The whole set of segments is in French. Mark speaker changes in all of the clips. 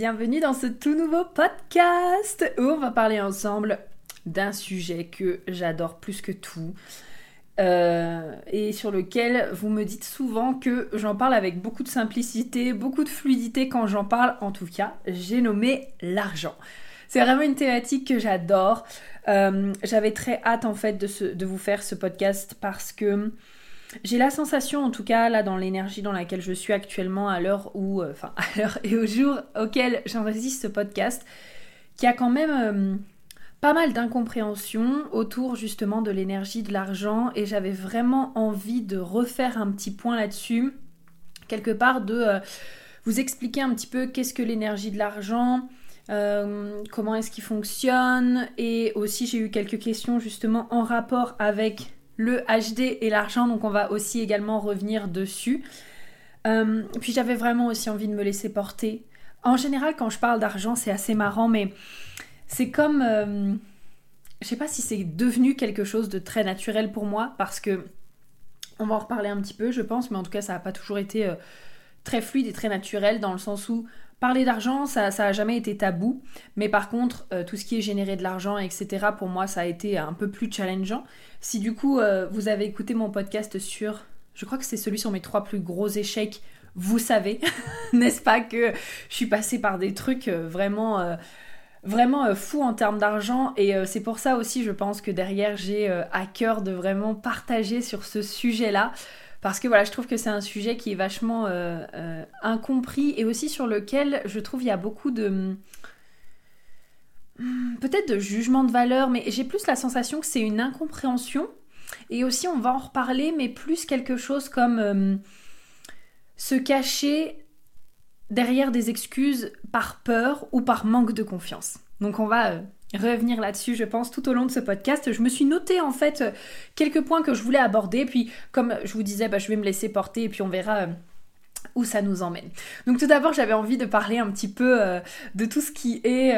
Speaker 1: Bienvenue dans ce tout nouveau podcast où on va parler ensemble d'un sujet que j'adore plus que tout. Euh, et sur lequel vous me dites souvent que j'en parle avec beaucoup de simplicité, beaucoup de fluidité quand j'en parle. En tout cas, j'ai nommé l'argent. C'est vraiment une thématique que j'adore. Euh, j'avais très hâte en fait de, de, vous faire ce podcast parce que j'ai la sensation, en tout cas là dans l'énergie dans laquelle je suis actuellement à l'heure où, euh, enfin à l'heure et au jour auquel j'enregistre ce podcast, qu'il y a quand même pas mal d'incompréhension autour justement de l'énergie de l'argent et j'avais vraiment envie de refaire un petit point là-dessus, quelque part de euh, vous expliquer un petit peu qu'est-ce que l'énergie de l'argent, euh, comment est-ce qu'il fonctionne et aussi j'ai eu quelques questions justement en rapport avec le HD et l'argent donc on va aussi également revenir dessus. Euh, puis j'avais vraiment aussi envie de me laisser porter. En général quand je parle d'argent c'est assez marrant mais c'est comme. Euh, je sais pas si c'est devenu quelque chose de très naturel pour moi parce que. On va en reparler un petit peu, je pense, mais en tout cas, ça n'a pas toujours été euh, très fluide et très naturel dans le sens où parler d'argent, ça n'a jamais été tabou. Mais par contre, euh, tout ce qui est générer de l'argent, etc., pour moi, ça a été un peu plus challengeant. Si du coup, vous avez écouté mon podcast sur. Je crois que c'est celui sur mes trois plus gros échecs. Vous savez, n'est-ce pas, que je suis passée par des trucs vraiment vraiment euh, fou en termes d'argent et euh, c'est pour ça aussi je pense que derrière j'ai euh, à cœur de vraiment partager sur ce sujet-là parce que voilà je trouve que c'est un sujet qui est vachement incompris et aussi sur lequel je trouve il y a beaucoup de hmm, peut-être de jugement de valeur mais j'ai plus la sensation que c'est une incompréhension et aussi on va en reparler mais plus quelque chose comme se cacher derrière des excuses par peur ou par manque de confiance. Donc on va euh, revenir là-dessus, je pense, tout au long de ce podcast. Je me suis noté en fait euh, quelques points que je voulais aborder, puis comme je vous disais, bah, je vais me laisser porter et puis on verra euh, où ça nous emmène. Donc tout d'abord, j'avais envie de parler un petit peu de tout ce qui est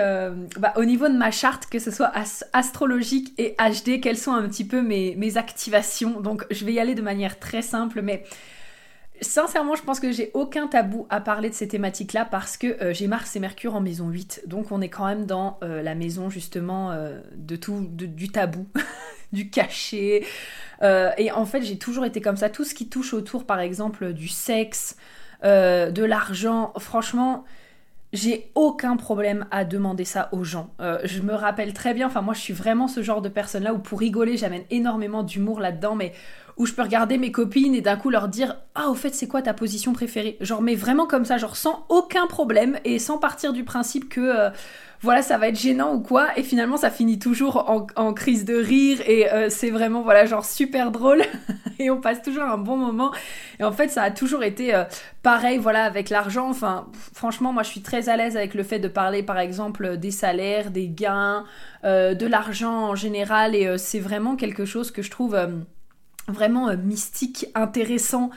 Speaker 1: bah, au niveau de ma charte, que ce soit astrologique et HD, quelles sont un petit peu mes activations. Donc je vais y aller de manière très simple, mais Sincèrement, je pense que j'ai aucun tabou à parler de ces thématiques-là parce que euh, j'ai Mars et Mercure en maison 8. Donc on est quand même dans euh, la maison justement euh, de tout, du tabou, du cachet. et en fait, j'ai toujours été comme ça. Tout ce qui touche autour, par exemple, du sexe, de l'argent, franchement, j'ai aucun problème à demander ça aux gens. je me rappelle très bien, enfin moi je suis vraiment ce genre de personne-là où pour rigoler, j'amène énormément d'humour là-dedans, mais où je peux regarder mes copines et d'un coup leur dire ah au fait c'est quoi ta position préférée? Genre mais vraiment comme ça genre sans aucun problème et sans partir du principe que euh, voilà ça va être gênant ou quoi. Et finalement ça finit toujours en, crise de rire et euh, c'est vraiment voilà genre super drôle. Et on passe toujours un bon moment. Et en fait ça a toujours été euh, pareil voilà avec l'argent. Enfin franchement moi je suis très à l'aise avec le fait de parler par exemple des salaires des gains de l'argent en général. Et c'est vraiment quelque chose que je trouve vraiment euh, mystique, intéressant,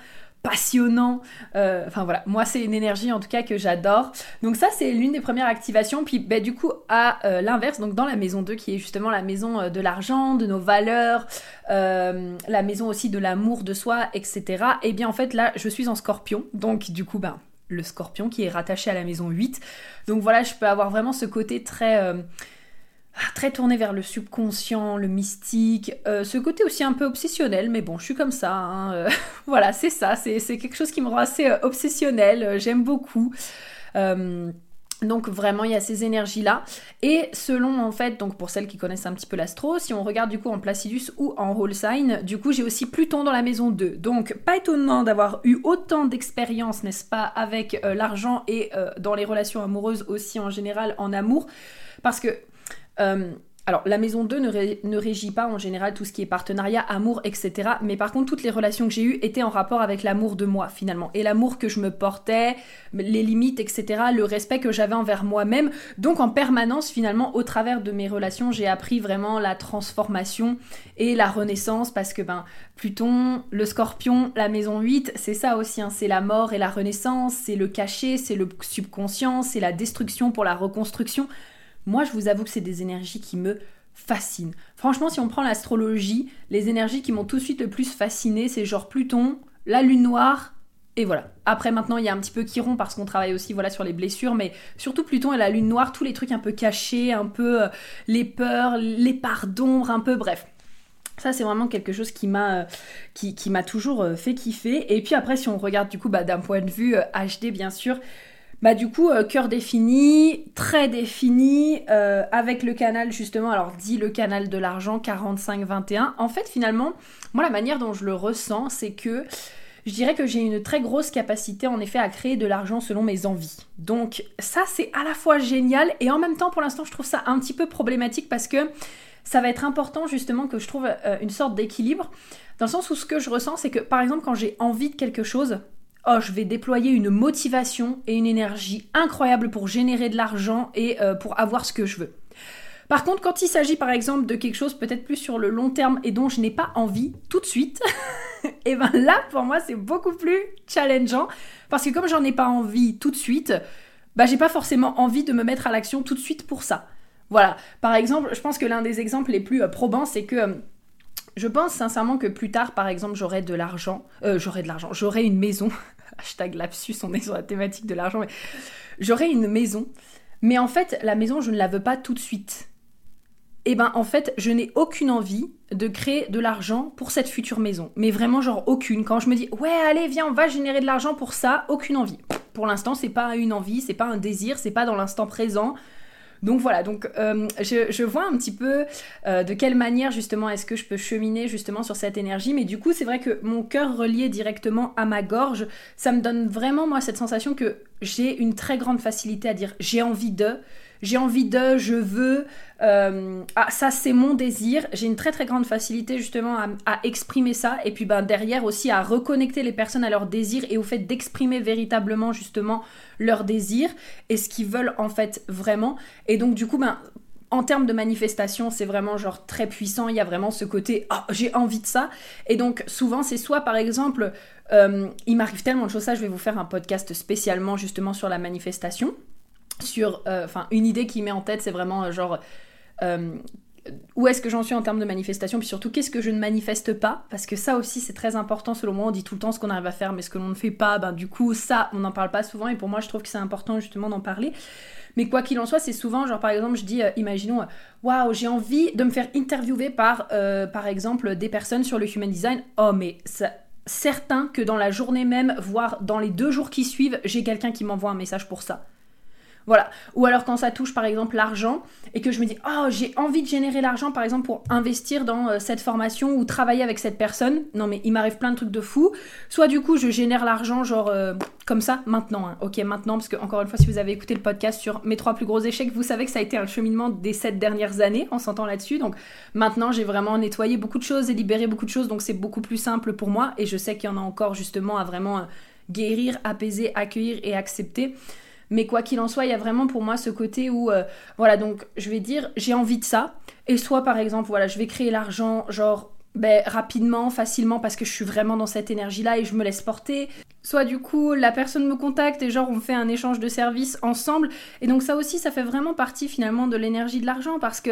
Speaker 1: passionnant. Euh, enfin voilà, moi c'est une énergie en tout cas que j'adore. Donc ça c'est l'une des premières activations. Puis bah, du coup à euh, l'inverse, donc dans la maison 2 qui est justement la maison de l'argent, de nos valeurs, la maison aussi de l'amour de soi, etc. Et eh bien en fait là je suis en scorpion. Donc du coup ben le scorpion qui est rattaché à la maison 8. Donc voilà, je peux avoir vraiment ce côté très très tourné vers le subconscient, le mystique, euh, ce côté aussi un peu obsessionnel, mais bon, je suis comme ça. Hein, euh, voilà, c'est ça, c'est quelque chose qui me rend assez euh, obsessionnel, j'aime beaucoup. donc vraiment, il y a ces énergies-là. Et selon, en fait, donc pour celles qui connaissent un petit peu l'astro, si on regarde du coup en Placidus ou en Whole Sign, du coup j'ai aussi Pluton dans la maison 2. Donc pas étonnant d'avoir eu autant d'expérience, n'est-ce pas, avec l'argent et dans les relations amoureuses aussi en général en amour. Parce que alors, la maison 2 ne, régit pas en général tout ce qui est partenariat, amour, etc. Mais par contre, toutes les relations que j'ai eues étaient en rapport avec l'amour de moi, finalement. Et l'amour que je me portais, les limites, etc. Le respect que j'avais envers moi-même. Donc, en permanence, finalement, au travers de mes relations, j'ai appris vraiment la transformation et la renaissance. Parce que, ben, Pluton, le scorpion, la maison 8, c'est ça aussi. Hein. c'est la mort et la renaissance, c'est le cachet, c'est le subconscient, c'est la destruction pour la reconstruction. Moi, je vous avoue que c'est des énergies qui me fascinent. Franchement, si on prend l'astrologie, les énergies qui m'ont tout de suite le plus fasciné, c'est genre Pluton, la lune noire, et voilà. Après, maintenant, il y a un petit peu Chiron parce qu'on travaille aussi voilà, sur les blessures, mais surtout Pluton et la lune noire, tous les trucs un peu cachés, un peu euh, les peurs, les parts d'ombre, un peu bref. Ça, c'est vraiment quelque chose qui m'a euh, qui, toujours euh, fait kiffer. Et puis après, si on regarde du coup bah, d'un point de vue HD, bien sûr, bah du coup, euh, cœur défini, très défini, euh, avec le canal justement, alors dit le canal de l'argent 45-21. En fait, finalement, moi la manière dont je le ressens, c'est que je dirais que j'ai une très grosse capacité en effet à créer de l'argent selon mes envies. Donc ça, c'est à la fois génial et en même temps, pour l'instant, je trouve ça un petit peu problématique parce que ça va être important justement que je trouve euh, une sorte d'équilibre. Dans le sens où ce que je ressens, c'est que par exemple, quand j'ai envie de quelque chose, oh, je vais déployer une motivation et une énergie incroyable pour générer de l'argent et euh, pour avoir ce que je veux. Par contre, quand il s'agit par exemple de quelque chose peut-être plus sur le long terme et dont je n'ai pas envie tout de suite, et eh ben là pour moi c'est beaucoup plus challengeant parce que comme j'en ai pas envie tout de suite, bah j'ai pas forcément envie de me mettre à l'action tout de suite pour ça. Voilà. Par exemple, je pense que l'un des exemples les plus euh, probants c'est que euh, je pense sincèrement que plus tard, par exemple, j'aurai de l'argent, j'aurai de l'argent, j'aurai une maison, hashtag lapsus, on est sur la thématique de l'argent, mais j'aurai une maison, mais en fait, la maison, je ne la veux pas tout de suite. Et eh ben en fait, je n'ai aucune envie de créer de l'argent pour cette future maison. Mais vraiment, genre aucune. Quand je me dis, ouais, allez, viens, on va générer de l'argent pour ça, aucune envie. Pour l'instant, c'est pas une envie, c'est pas un désir, c'est pas dans l'instant présent. Donc voilà, donc euh, je, vois un petit peu euh, de quelle manière justement est-ce que je peux cheminer justement sur cette énergie, mais du coup c'est vrai que mon cœur relié directement à ma gorge, ça me donne vraiment moi cette sensation que j'ai une très grande facilité à dire j'ai envie de, j'ai envie de, je veux, euh, ah ça c'est mon désir, j'ai une très très grande facilité justement à, exprimer ça et puis ben derrière aussi à reconnecter les personnes à leurs désirs et au fait d'exprimer véritablement justement leurs désirs et ce qu'ils veulent en fait vraiment et donc du coup ben en termes de manifestation, c'est vraiment genre très puissant. Il y a vraiment ce côté oh, j'ai envie de ça. Et donc souvent c'est soit par exemple euh, il m'arrive tellement de choses ça. Je vais vous faire un podcast spécialement justement sur la manifestation sur, euh, enfin, une idée qui met en tête, c'est vraiment euh, genre euh, où est-ce que j'en suis en termes de manifestation, puis surtout qu'est-ce que je ne manifeste pas, parce que ça aussi c'est très important selon moi, on dit tout le temps ce qu'on arrive à faire, mais ce que l'on ne fait pas, ben du coup ça on n'en parle pas souvent, et pour moi je trouve que c'est important justement d'en parler. Mais quoi qu'il en soit, c'est souvent, genre par exemple, je dis, imaginons, waouh, j'ai envie de me faire interviewer par, par exemple, des personnes sur le human design. Oh, mais ça, certain que dans la journée même, voire dans les deux jours qui suivent, j'ai quelqu'un qui m'envoie un message pour ça. Voilà. Ou alors quand ça touche par exemple l'argent et que je me dis oh j'ai envie de générer l'argent par exemple pour investir dans euh, cette formation ou travailler avec cette personne. Non mais il m'arrive plein de trucs de fou. Soit du coup je génère l'argent genre euh, comme ça maintenant. Hein. Ok maintenant parce que encore une fois si vous avez écouté le podcast sur mes trois plus gros échecs vous savez que ça a été un cheminement des sept dernières années en s'entend là-dessus. Donc maintenant j'ai vraiment nettoyé beaucoup de choses et libéré beaucoup de choses donc c'est beaucoup plus simple pour moi et je sais qu'il y en a encore justement à vraiment euh, guérir, apaiser, accueillir et accepter. Mais quoi qu'il en soit, il y a vraiment pour moi ce côté où, euh, voilà, donc je vais dire, j'ai envie de ça. Et soit par exemple, voilà, je vais créer l'argent, genre, ben, rapidement, facilement, parce que je suis vraiment dans cette énergie-là et je me laisse porter. Soit du coup, la personne me contacte et genre, on fait un échange de services ensemble. Et donc ça aussi, ça fait vraiment partie finalement de l'énergie de l'argent parce que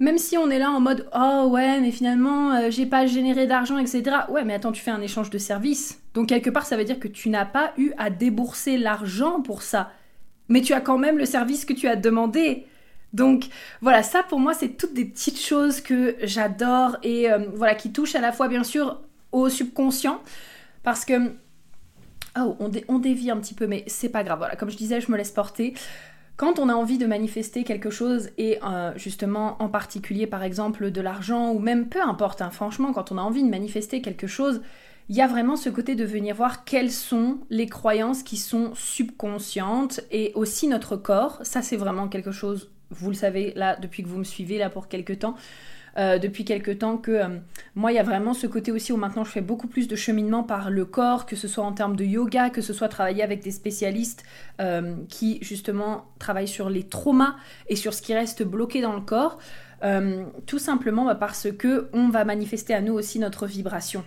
Speaker 1: même si on est là en mode oh ouais mais finalement euh, j'ai pas généré d'argent etc ouais mais attends tu fais un échange de services donc quelque part ça veut dire que tu n'as pas eu à débourser l'argent pour ça mais tu as quand même le service que tu as demandé. Donc voilà, ça pour moi c'est toutes des petites choses que j'adore et euh, voilà qui touchent à la fois bien sûr au subconscient parce que oh on, dévie un petit peu mais c'est pas grave. Voilà, comme je disais, je me laisse porter. Quand on a envie de manifester quelque chose et euh, justement en particulier par exemple de l'argent ou même peu importe, hein, franchement quand on a envie de manifester quelque chose, il y a vraiment ce côté de venir voir quelles sont les croyances qui sont subconscientes et aussi notre corps. Ça, c'est vraiment quelque chose vous le savez là depuis que vous me suivez là pour quelques temps. Euh, depuis quelques temps que euh, moi il y a vraiment ce côté aussi où maintenant je fais beaucoup plus de cheminement par le corps, que ce soit en termes de yoga, que ce soit travailler avec des spécialistes euh, qui justement travaillent sur les traumas et sur ce qui reste bloqué dans le corps, tout simplement bah, parce que on va manifester à nous aussi notre vibration.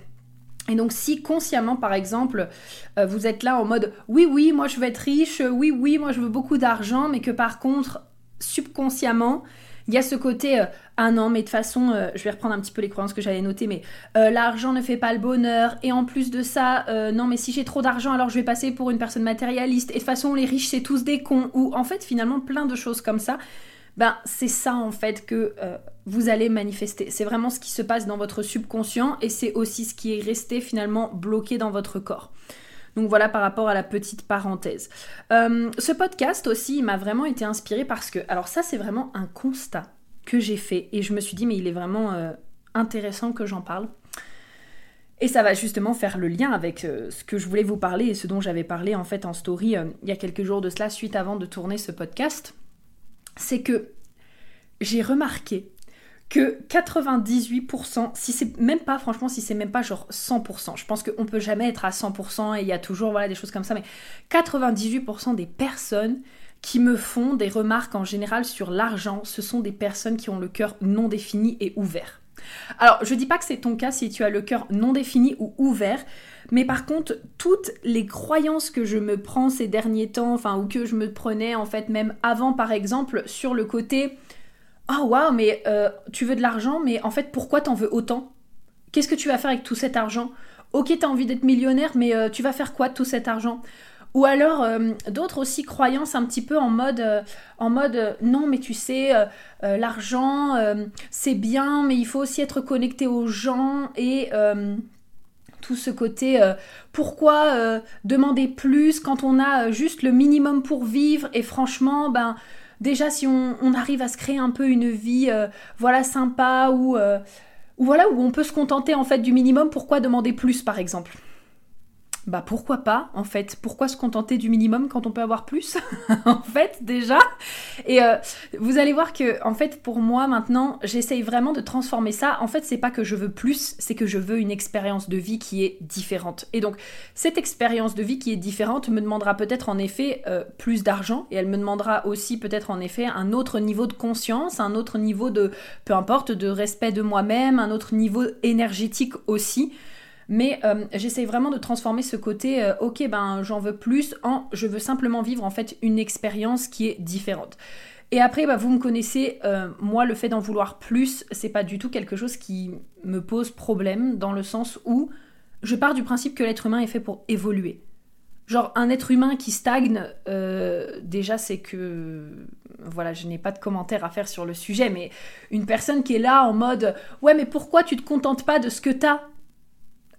Speaker 1: Et donc si consciemment, par exemple, vous êtes là en mode oui, oui, moi je veux être riche, oui, oui, moi je veux beaucoup d'argent, mais que par contre, subconsciemment, il y a ce côté, euh, ah non, mais de toute façon, euh, je vais reprendre un petit peu les croyances que j'avais notées, mais euh, l'argent ne fait pas le bonheur, et en plus de ça, non, mais si j'ai trop d'argent, alors je vais passer pour une personne matérialiste, et de toute façon, les riches, c'est tous des cons, ou en fait, finalement, plein de choses comme ça. Ben, c'est ça en fait que vous allez manifester. C'est vraiment ce qui se passe dans votre subconscient et c'est aussi ce qui est resté finalement bloqué dans votre corps. Donc voilà par rapport à la petite parenthèse. Euh, ce podcast aussi, m'a vraiment été inspiré parce que, alors ça c'est vraiment un constat que j'ai fait et je me suis dit mais il est vraiment euh, intéressant que j'en parle. Et ça va justement faire le lien avec euh, ce que je voulais vous parler et ce dont j'avais parlé en fait en story il y a quelques jours de cela, suite avant de tourner ce podcast. C'est que j'ai remarqué que 98%, si c'est même pas, franchement, si c'est même pas genre 100%, je pense qu'on peut jamais être à 100% et il y a toujours voilà, des choses comme ça, mais 98% des personnes qui me font des remarques en général sur l'argent, ce sont des personnes qui ont le cœur non défini et ouvert. Alors, je dis pas que c'est ton cas si tu as le cœur non défini ou ouvert, mais par contre, toutes les croyances que je me prends ces derniers temps, enfin, ou que je me prenais en fait même avant par exemple, sur le côté oh, waouh, mais euh, tu veux de l'argent, mais en fait, pourquoi t'en veux autant? Qu'est-ce que tu vas faire avec tout cet argent? Ok, t'as envie d'être millionnaire, mais euh, tu vas faire quoi de tout cet argent? Ou alors euh, d'autres aussi croyances un petit peu en mode, en mode non mais tu sais l'argent c'est bien mais il faut aussi être connecté aux gens et tout ce côté pourquoi demander plus quand on a juste le minimum pour vivre? Et franchement ben déjà si on, arrive à se créer un peu une vie euh, voilà sympa euh, ou voilà où on peut se contenter en fait du minimum, pourquoi demander plus par exemple? Bah pourquoi pas en fait? Pourquoi se contenter du minimum quand on peut avoir plus? En fait déjà Et euh, vous allez voir que en fait pour moi maintenant j'essaye vraiment de transformer ça. En fait c'est pas que je veux plus, c'est que je veux une expérience de vie qui est différente. Et donc cette expérience de vie qui est différente me demandera peut-être en effet euh, plus d'argent et elle me demandera aussi peut-être en effet un autre niveau de conscience, un autre niveau de peu importe de respect de moi-même, un autre niveau énergétique aussi. Mais euh, j'essaie vraiment de transformer ce côté, euh, ok, ben j'en veux plus, en je veux simplement vivre en fait une expérience qui est différente. Et après, bah, vous me connaissez, euh, moi, le fait d'en vouloir plus, c'est pas du tout quelque chose qui me pose problème, dans le sens où je pars du principe que l'être humain est fait pour évoluer. Genre, un être humain qui stagne, déjà, c'est que. Voilà, je n'ai pas de commentaire à faire sur le sujet, mais une personne qui est là en mode Ouais, mais pourquoi tu te contentes pas de ce que t'as?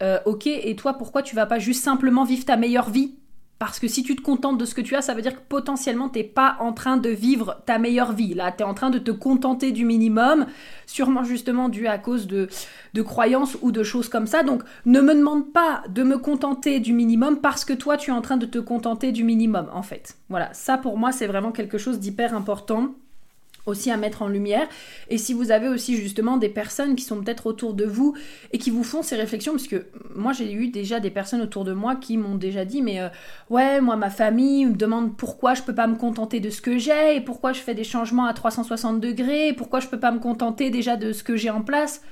Speaker 1: Euh, ok, et toi, pourquoi tu vas pas juste simplement vivre ta meilleure vie? Parce que si tu te contentes de ce que tu as, ça veut dire que potentiellement t'es pas en train de vivre ta meilleure vie. Là, tu es en train de te contenter du minimum, sûrement justement dû à cause de, de croyances ou de choses comme ça. Donc ne me demande pas de me contenter du minimum parce que toi tu es en train de te contenter du minimum en fait. Voilà, ça pour moi c'est vraiment quelque chose d'hyper important aussi à mettre en lumière. Et si vous avez aussi justement des personnes qui sont peut-être autour de vous et qui vous font ces réflexions, parce que moi j'ai eu déjà des personnes autour de moi qui m'ont déjà dit mais euh, ouais moi ma famille me demande pourquoi je peux pas me contenter de ce que j'ai et pourquoi je fais des changements à 360 degrés, et pourquoi je peux pas me contenter déjà de ce que j'ai en place.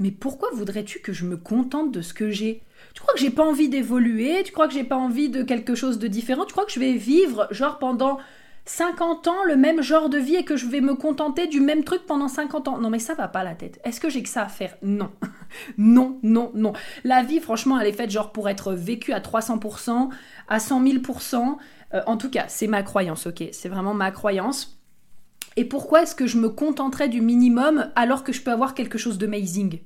Speaker 1: Mais pourquoi voudrais-tu que je me contente de ce que j'ai? Tu crois que j'ai pas envie d'évoluer? Tu crois que j'ai pas envie de quelque chose de différent? Tu crois que je vais vivre genre pendant 50 ans le même genre de vie et que je vais me contenter du même truc pendant 50 ans. Non mais ça va pas la tête. Est-ce que j'ai que ça à faire? Non. non, non, non. La vie franchement elle est faite genre pour être vécue à 300%, à 100 000%. Euh, en tout cas c'est ma croyance, ok C'est vraiment ma croyance. Et pourquoi est-ce que je me contenterais du minimum alors que je peux avoir quelque chose d'amazing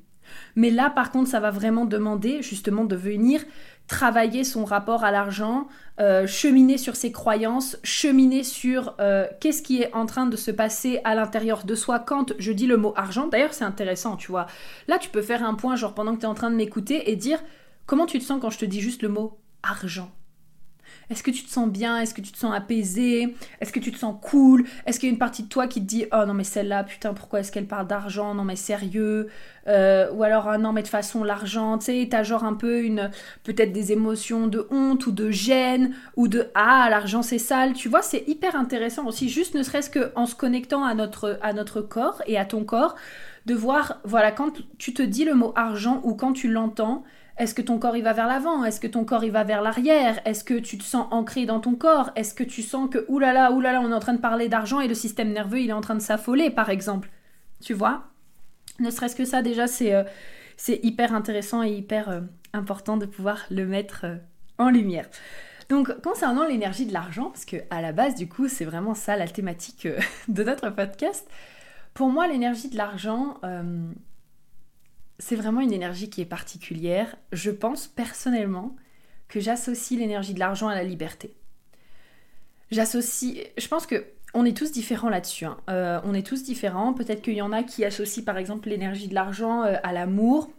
Speaker 1: mais là, par contre, ça va vraiment demander justement de venir travailler son rapport à l'argent, euh, cheminer sur ses croyances, cheminer sur euh, qu'est-ce qui est en train de se passer à l'intérieur de soi quand je dis le mot argent. D'ailleurs, c'est intéressant, tu vois. Là, tu peux faire un point, genre pendant que tu es en train de m'écouter, et dire comment tu te sens quand je te dis juste le mot argent? Est-ce que tu te sens bien? Est-ce que tu te sens apaisé? Est-ce que tu te sens cool? Est-ce qu'il y a une partie de toi qui te dit oh non mais celle-là putain pourquoi est-ce qu'elle parle d'argent? Non mais sérieux. Euh, Ou alors ah non mais de façon l'argent, tu sais, t'as genre un peu une peut-être des émotions de honte ou de gêne ou de ah l'argent c'est sale. Tu vois c'est hyper intéressant aussi juste ne serait-ce que en se connectant à notre à notre corps et à ton corps de voir voilà quand tu te dis le mot argent ou quand tu l'entends est-ce que ton corps il va vers l'avant? Est-ce que ton corps il va vers l'arrière? Est-ce que tu te sens ancré dans ton corps? Est-ce que tu sens que oulala, oulala, on est en train de parler d'argent et le système nerveux il est en train de s'affoler par exemple? Tu vois? Ne serait-ce que ça déjà c'est euh, hyper intéressant et hyper euh, important de pouvoir le mettre euh, en lumière. Donc concernant l'énergie de l'argent, parce que à la base du coup c'est vraiment ça la thématique de notre podcast. Pour moi l'énergie de l'argent, c'est vraiment une énergie qui est particulière. Je pense personnellement que j'associe l'énergie de l'argent à la liberté. J'associe, je pense que on est tous différents là-dessus. Hein. Euh, on est tous différents. Peut-être qu'il y en a qui associent par exemple l'énergie de l'argent euh, à l'amour.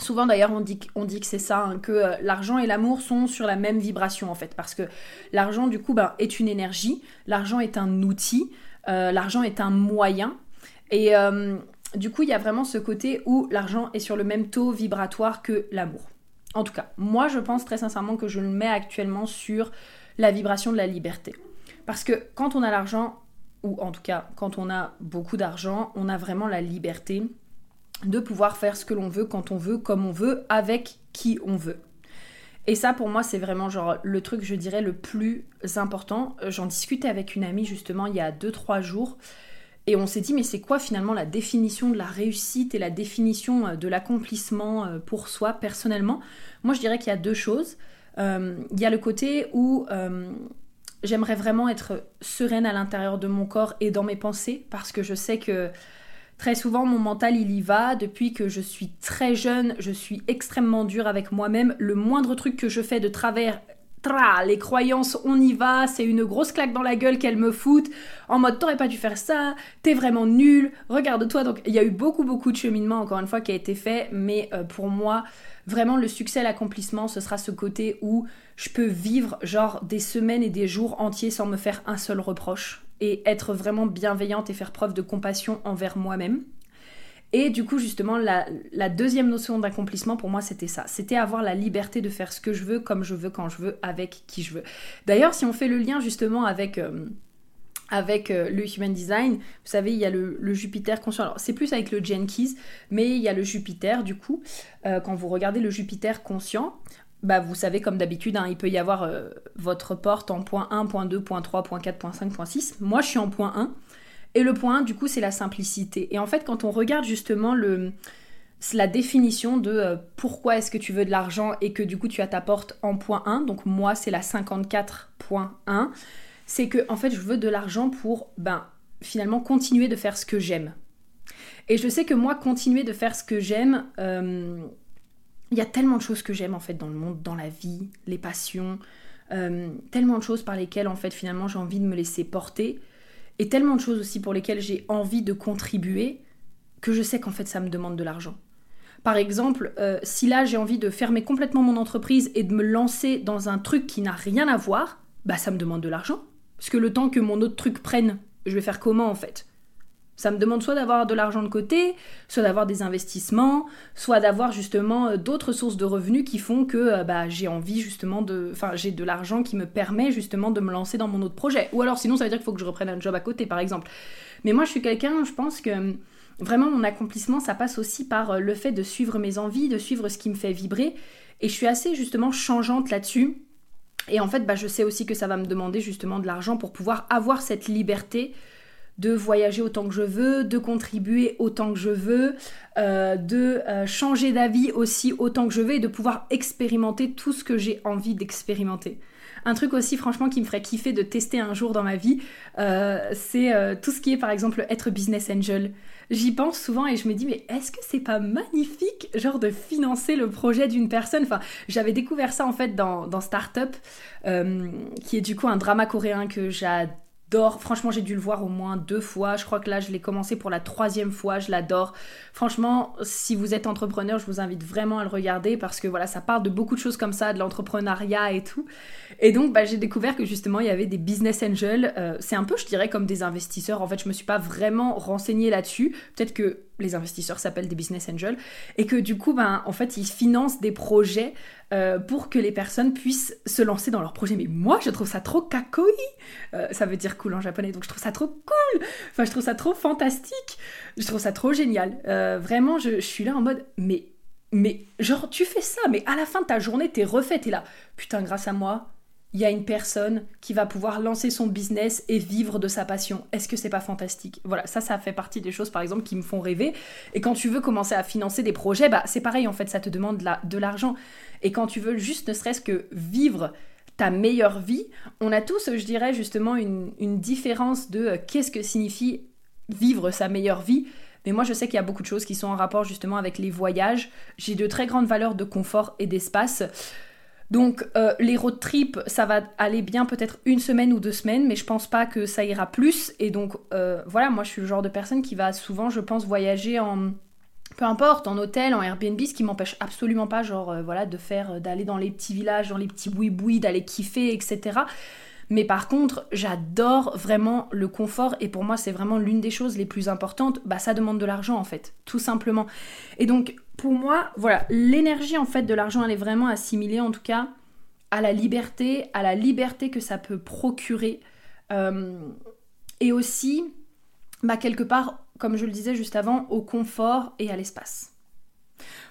Speaker 1: Souvent d'ailleurs on dit, que c'est ça, hein, que euh, l'argent et l'amour sont sur la même vibration en fait, parce que l'argent du coup ben, est une énergie, l'argent est un outil, l'argent est un moyen, et du coup, il y a vraiment ce côté où l'argent est sur le même taux vibratoire que l'amour. En tout cas, moi je pense très sincèrement que je le mets actuellement sur la vibration de la liberté. Parce que quand on a l'argent, ou en tout cas quand on a beaucoup d'argent, on a vraiment la liberté de pouvoir faire ce que l'on veut, quand on veut, comme on veut, avec qui on veut. Et ça, pour moi, c'est vraiment genre le truc, je dirais, le plus important. J'en discutais avec une amie justement il y a 2-3 jours. Et on s'est dit, mais c'est quoi finalement la définition de la réussite et la définition euh, de l'accomplissement euh, pour soi personnellement? Moi, je dirais qu'il y a deux choses. Euh, il y a le côté où j'aimerais vraiment être sereine à l'intérieur de mon corps et dans mes pensées, parce que je sais que très souvent mon mental il y va. Depuis que je suis très jeune, je suis extrêmement dure avec moi-même. Le moindre truc que je fais de travers les croyances, on y va, c'est une grosse claque dans la gueule qu'elle me fout, en mode t'aurais pas dû faire ça, t'es vraiment nul, regarde-toi. Donc il y a eu beaucoup beaucoup de cheminement encore une fois qui a été fait, mais euh, pour moi, vraiment le succès, l'accomplissement, ce sera ce côté où je peux vivre genre des semaines et des jours entiers sans me faire un seul reproche et être vraiment bienveillante et faire preuve de compassion envers moi-même. Et du coup, justement, la, deuxième notion d'accomplissement pour moi, c'était ça. C'était avoir la liberté de faire ce que je veux, comme je veux, quand je veux, avec qui je veux. D'ailleurs, si on fait le lien justement avec, euh, avec euh, le Human Design, vous savez, il y a le, Jupiter conscient. Alors, c'est plus avec le Jenkins, mais il y a le Jupiter, du coup. Euh, quand vous regardez le Jupiter conscient, bah, vous savez, comme d'habitude, hein, il peut y avoir votre porte en point 1, point 2, point 3, point 4, point 5, point 6. Moi, je suis en point 1. Et le point du coup, c'est la simplicité. Et en fait, quand on regarde justement le, la définition de euh, pourquoi est-ce que tu veux de l'argent et que du coup tu as ta porte en point 1, donc moi c'est la 54.1, c'est que en fait je veux de l'argent pour ben finalement continuer de faire ce que j'aime. Et je sais que moi continuer de faire ce que j'aime, euh, il y a tellement de choses que j'aime en fait dans le monde, dans la vie, les passions, euh, tellement de choses par lesquelles en fait finalement j'ai envie de me laisser porter et tellement de choses aussi pour lesquelles j'ai envie de contribuer que je sais qu'en fait ça me demande de l'argent. Par exemple, euh, si là j'ai envie de fermer complètement mon entreprise et de me lancer dans un truc qui n'a rien à voir, bah ça me demande de l'argent. Parce que le temps que mon autre truc prenne, je vais faire comment en fait? Ça me demande soit d'avoir de l'argent de côté, soit d'avoir des investissements, soit d'avoir justement euh, d'autres sources de revenus qui font que euh, bah, j'ai envie justement de... Enfin, j'ai de l'argent qui me permet justement de me lancer dans mon autre projet. Ou alors sinon, ça veut dire qu'il faut que je reprenne un job à côté, par exemple. Mais moi, je suis quelqu'un, je pense que hum, vraiment mon accomplissement, ça passe aussi par euh, le fait de suivre mes envies, de suivre ce qui me fait vibrer. Et je suis assez justement changeante là-dessus. Et en fait, bah, je sais aussi que ça va me demander justement de l'argent pour pouvoir avoir cette liberté de voyager autant que je veux, de contribuer autant que je veux, euh, de euh, changer d'avis aussi autant que je veux et de pouvoir expérimenter tout ce que j'ai envie d'expérimenter. Un truc aussi franchement qui me ferait kiffer de tester un jour dans ma vie, euh, c'est tout ce qui est par exemple être business angel. J'y pense souvent et je me dis mais est-ce que c'est pas magnifique genre de financer le projet d'une personne? Enfin j'avais découvert ça en fait dans, Startup qui est du coup un drama coréen que j'adore j'adore. Franchement, j'ai dû le voir au moins deux fois. Je crois que là, je l'ai commencé pour la troisième fois. Je l'adore. Franchement, si vous êtes entrepreneur, je vous invite vraiment à le regarder parce que voilà, ça parle de beaucoup de choses comme ça, de l'entrepreneuriat et tout. Et donc, bah, j'ai découvert que justement, il y avait des business angels. Euh, c'est un peu, je dirais, comme des investisseurs. En fait, je me suis pas vraiment renseignée là-dessus. Peut-être que les investisseurs s'appellent des business angels, et que du coup, ben, en fait, ils financent des projets euh, pour que les personnes puissent se lancer dans leurs projets. Mais moi, je trouve ça trop kakoi. Euh, ça veut dire cool en japonais, donc je trouve ça trop cool. Enfin, je trouve ça trop fantastique. Je trouve ça trop génial. Euh, vraiment, je, suis là en mode, mais, mais, genre, tu fais ça, mais à la fin de ta journée, t'es refait, t'es là. Putain, grâce à moi, il y a une personne qui va pouvoir lancer son business et vivre de sa passion. Est-ce que c'est pas fantastique? Voilà, ça, ça fait partie des choses, par exemple, qui me font rêver. Et quand tu veux commencer à financer des projets, bah, c'est pareil, en fait, ça te demande de l'argent. Et quand tu veux juste ne serait-ce que vivre ta meilleure vie, on a tous, je dirais, justement, une, différence de euh, qu'est-ce que signifie vivre sa meilleure vie. Mais moi, je sais qu'il y a beaucoup de choses qui sont en rapport justement avec les voyages. J'ai de très grandes valeurs de confort et d'espace. Donc euh, les road trips, ça va aller bien peut-être une semaine ou deux semaines, mais je pense pas que ça ira plus. Et donc euh, voilà, moi je suis le genre de personne qui va souvent, je pense, voyager en peu importe, en hôtel, en Airbnb, ce qui m'empêche absolument pas, genre euh, voilà, de faire, d'aller dans les petits villages, dans les petits boui-boui, d'aller kiffer, etc. Mais par contre, j'adore vraiment le confort et pour moi, c'est vraiment l'une des choses les plus importantes. Bah, ça demande de l'argent en fait, tout simplement. Et donc, pour moi, voilà, l'énergie en fait de l'argent, elle est vraiment assimilée en tout cas à la liberté, à la liberté que ça peut procurer. Euh, et aussi, bah, quelque part, comme je le disais juste avant, au confort et à l'espace.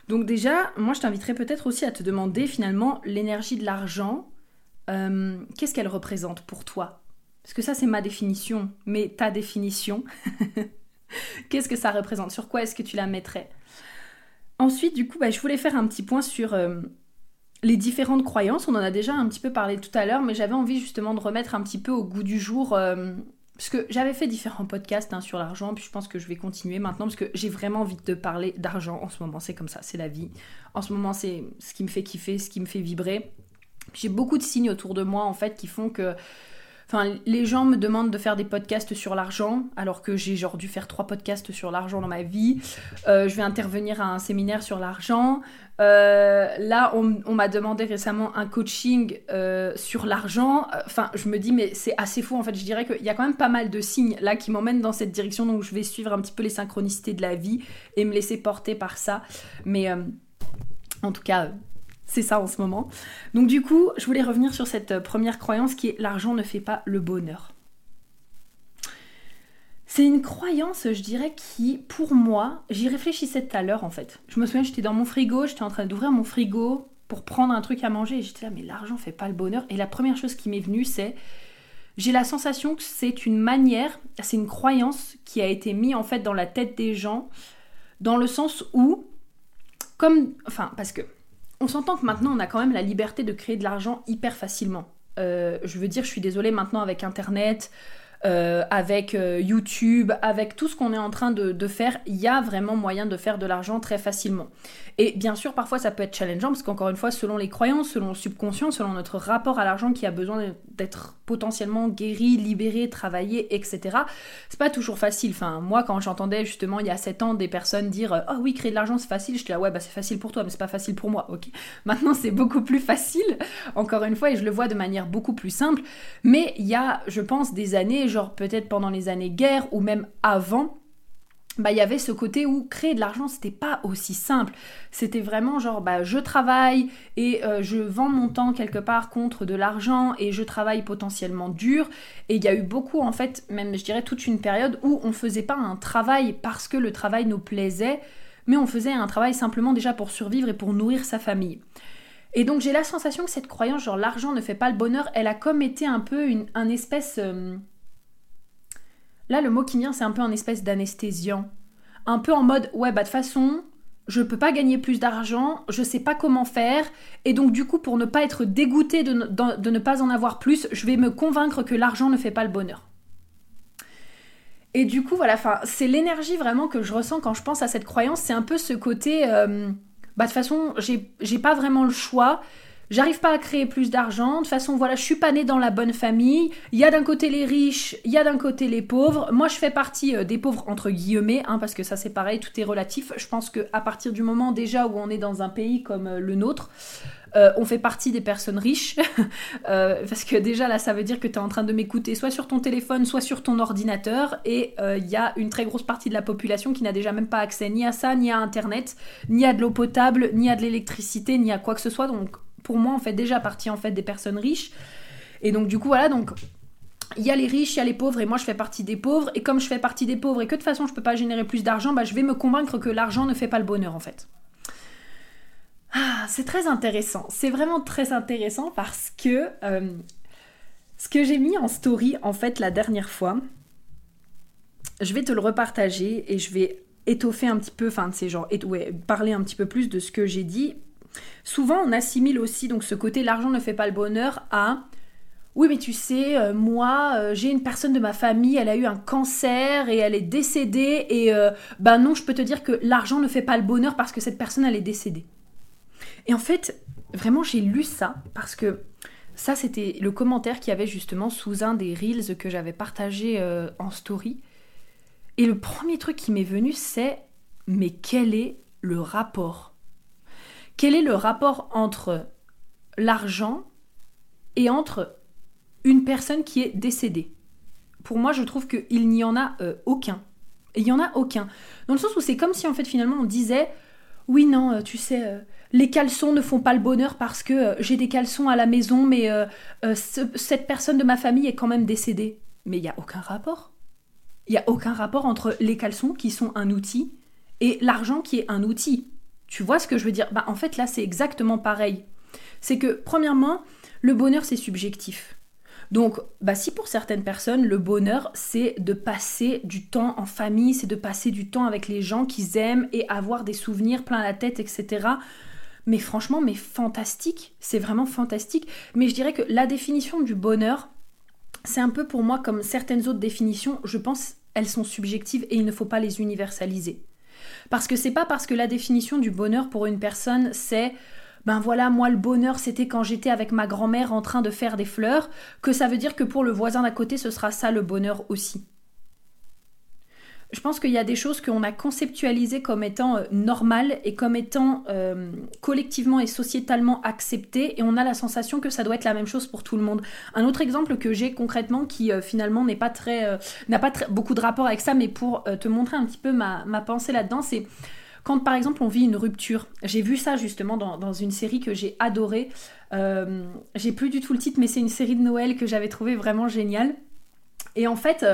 Speaker 1: Donc déjà, moi je t'inviterais peut-être aussi à te demander finalement l'énergie de l'argent, euh, qu'est-ce qu'elle représente pour toi? Parce que ça c'est ma définition, mais ta définition, qu'est-ce que ça représente? Sur quoi est-ce que tu la mettrais? Ensuite, du coup, bah, je voulais faire un petit point sur euh, les différentes croyances. On en a déjà un petit peu parlé tout à l'heure, mais j'avais envie justement de remettre un petit peu au goût du jour. Euh, parce que j'avais fait différents podcasts hein, sur l'argent, puis je pense que je vais continuer maintenant parce que j'ai vraiment envie de parler d'argent en ce moment. C'est comme ça, c'est la vie. En ce moment, c'est ce qui me fait kiffer, ce qui me fait vibrer. J'ai beaucoup de signes autour de moi en fait qui font que Enfin, les gens me demandent de faire des podcasts sur l'argent, alors que j'ai genre dû faire trois podcasts sur l'argent dans ma vie. Euh, je vais intervenir à un séminaire sur l'argent. Euh, là, on, m'a demandé récemment un coaching euh, sur l'argent. Enfin, je me dis, mais c'est assez fou. En fait, je dirais qu'il y a quand même pas mal de signes là qui m'emmènent dans cette direction. Donc, je vais suivre un petit peu les synchronicités de la vie et me laisser porter par ça. Mais en tout cas, c'est ça en ce moment. Donc du coup, je voulais revenir sur cette euh, première croyance qui est l'argent ne fait pas le bonheur. C'est une croyance, je dirais, qui, pour moi, j'y réfléchissais tout à l'heure en fait. Je me souviens, j'étais dans mon frigo, j'étais en train d'ouvrir mon frigo pour prendre un truc à manger et j'étais là, mais l'argent fait pas le bonheur. Et la première chose qui m'est venue, c'est j'ai la sensation que c'est une manière, c'est une croyance qui a été mise en fait dans la tête des gens, dans le sens où, comme, enfin, parce que on s'entend que maintenant on a quand même la liberté de créer de l'argent hyper facilement. Euh, je veux dire, je suis désolée maintenant avec Internet, euh, avec euh, YouTube, avec tout ce qu'on est en train de, faire, il y a vraiment moyen de faire de l'argent très facilement. Et bien sûr, parfois ça peut être challengeant parce qu'encore une fois, selon les croyances, selon le subconscient, selon notre rapport à l'argent qui a besoin d'être potentiellement guéri, libéré, travaillé, etc. C'est pas toujours facile. Enfin, moi, quand j'entendais justement il y a 7 ans des personnes dire Ah oui, créer de l'argent c'est facile, j'étais là, ouais, bah c'est facile pour toi, mais c'est pas facile pour moi. Ok. Maintenant, c'est beaucoup plus facile, encore une fois, et je le vois de manière beaucoup plus simple. Mais il y a, je pense, des années genre peut-être pendant les années guerre ou même avant, bah il y avait ce côté où créer de l'argent c'était pas aussi simple. C'était vraiment genre bah je travaille et euh, je vends mon temps quelque part contre de l'argent et je travaille potentiellement dur et il y a eu beaucoup en fait même je dirais toute une période où on faisait pas un travail parce que le travail nous plaisait, mais on faisait un travail simplement déjà pour survivre et pour nourrir sa famille. Et donc j'ai la sensation que cette croyance genre l'argent ne fait pas le bonheur, elle a comme été un peu une un espèce euh, Là, le mot qui vient, c'est un peu un espèce d'anesthésiant. Un peu en mode, ouais, bah de façon, je peux pas gagner plus d'argent, je sais pas comment faire, et donc du coup, pour ne pas être dégoûté de, ne pas en avoir plus, je vais me convaincre que l'argent ne fait pas le bonheur. Et du coup, voilà, c'est l'énergie vraiment que je ressens quand je pense à cette croyance, c'est un peu ce côté, euh, bah de toute façon, j'ai pas vraiment le choix, J'arrive pas à créer plus d'argent. De toute façon, voilà, je suis pas née dans la bonne famille. Il y a d'un côté les riches, il y a d'un côté les pauvres. Moi, je fais partie euh, des pauvres entre guillemets, hein, parce que ça c'est pareil, tout est relatif. Je pense que à partir du moment déjà où on est dans un pays comme euh, le nôtre, euh, on fait partie des personnes riches. parce que déjà là, ça veut dire que tu es en train de m'écouter soit sur ton téléphone, soit sur ton ordinateur. Et il y a une très grosse partie de la population qui n'a déjà même pas accès ni à ça, ni à Internet, ni à de l'eau potable, ni à de l'électricité, ni à quoi que ce soit. Donc pour moi, en fait, déjà partie en fait des personnes riches. Et donc, du coup, voilà, donc il y a les riches, il y a les pauvres, et moi je fais partie des pauvres. Et comme je fais partie des pauvres et que de toute façon je peux pas générer plus d'argent, bah, je vais me convaincre que l'argent ne fait pas le bonheur en fait. Ah, c'est très intéressant. C'est vraiment très intéressant parce que euh, ce que j'ai mis en story en fait la dernière fois, je vais te le repartager et je vais étoffer un petit peu, enfin c'est genre ouais, parler un petit peu plus de ce que j'ai dit Souvent, on assimile aussi donc ce côté l'argent ne fait pas le bonheur à oui, mais tu sais, euh, moi, euh, j'ai une personne de ma famille, elle a eu un cancer et elle est décédée. Et euh, ben non, je peux te dire que l'argent ne fait pas le bonheur parce que cette personne, elle est décédée. Et en fait, vraiment, j'ai lu ça parce que ça, c'était le commentaire qu'il y avait justement sous un des reels que j'avais partagé en story. Et le premier truc qui m'est venu, c'est mais quel est le rapport? Quel est le rapport entre l'argent et entre une personne qui est décédée? Pour moi, je trouve qu'il n'y en a euh, aucun. Il n'y en a aucun. Dans le sens où c'est comme si en fait finalement on disait oui non euh, tu sais euh, les caleçons ne font pas le bonheur parce que j'ai des caleçons à la maison mais cette personne de ma famille est quand même décédée. Mais il n'y a aucun rapport. Il n'y a aucun rapport entre les caleçons qui sont un outil et l'argent qui est un outil. Tu vois ce que je veux dire? Bah en fait là c'est exactement pareil. C'est que premièrement, le bonheur c'est subjectif. Donc, bah, si pour certaines personnes, le bonheur, c'est de passer du temps en famille, c'est de passer du temps avec les gens qu'ils aiment et avoir des souvenirs plein la tête, etc. Mais franchement, mais fantastique, c'est vraiment fantastique. Mais je dirais que la définition du bonheur, c'est un peu pour moi comme certaines autres définitions, je pense, elles sont subjectives et il ne faut pas les universaliser. Parce que c'est pas parce que la définition du bonheur pour une personne c'est ben voilà, moi le bonheur c'était quand j'étais avec ma grand-mère en train de faire des fleurs, que ça veut dire que pour le voisin d'à côté ce sera ça le bonheur aussi je pense qu'il y a des choses qu'on a conceptualisées comme étant euh, normales et comme étant euh, collectivement et sociétalement acceptées et on a la sensation que ça doit être la même chose pour tout le monde. Un autre exemple que j'ai concrètement qui euh, finalement n'est pas très n'a pas beaucoup de rapport avec ça mais pour te montrer un petit peu ma, ma pensée là-dedans c'est quand par exemple on vit une rupture. J'ai vu ça justement dans, dans une série que j'ai adorée. j'ai plus du tout le titre mais c'est une série de Noël que j'avais trouvé vraiment géniale. Et en fait,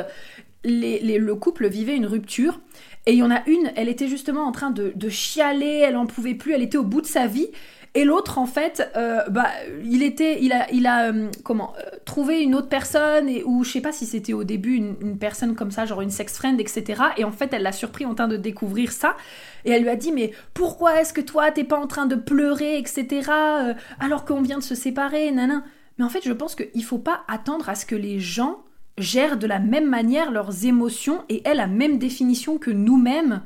Speaker 1: le couple vivait une rupture. Et il y en a une, elle était justement en train de, chialer, elle en pouvait plus, elle était au bout de sa vie. Et l'autre, en fait, euh, bah, il était, il a, il a euh, comment, euh, trouvé une autre personne, ou je sais pas si c'était au début une, personne comme ça, genre une sex friend, etc. Et en fait, elle l'a surpris en train de découvrir ça. Et elle lui a dit, mais pourquoi est-ce que toi, t'es pas en train de pleurer, etc. alors qu'on vient de se séparer, nanan. Mais en fait, je pense qu'il faut pas attendre à ce que les gens gèrent de la même manière leurs émotions et aient la même définition que nous-mêmes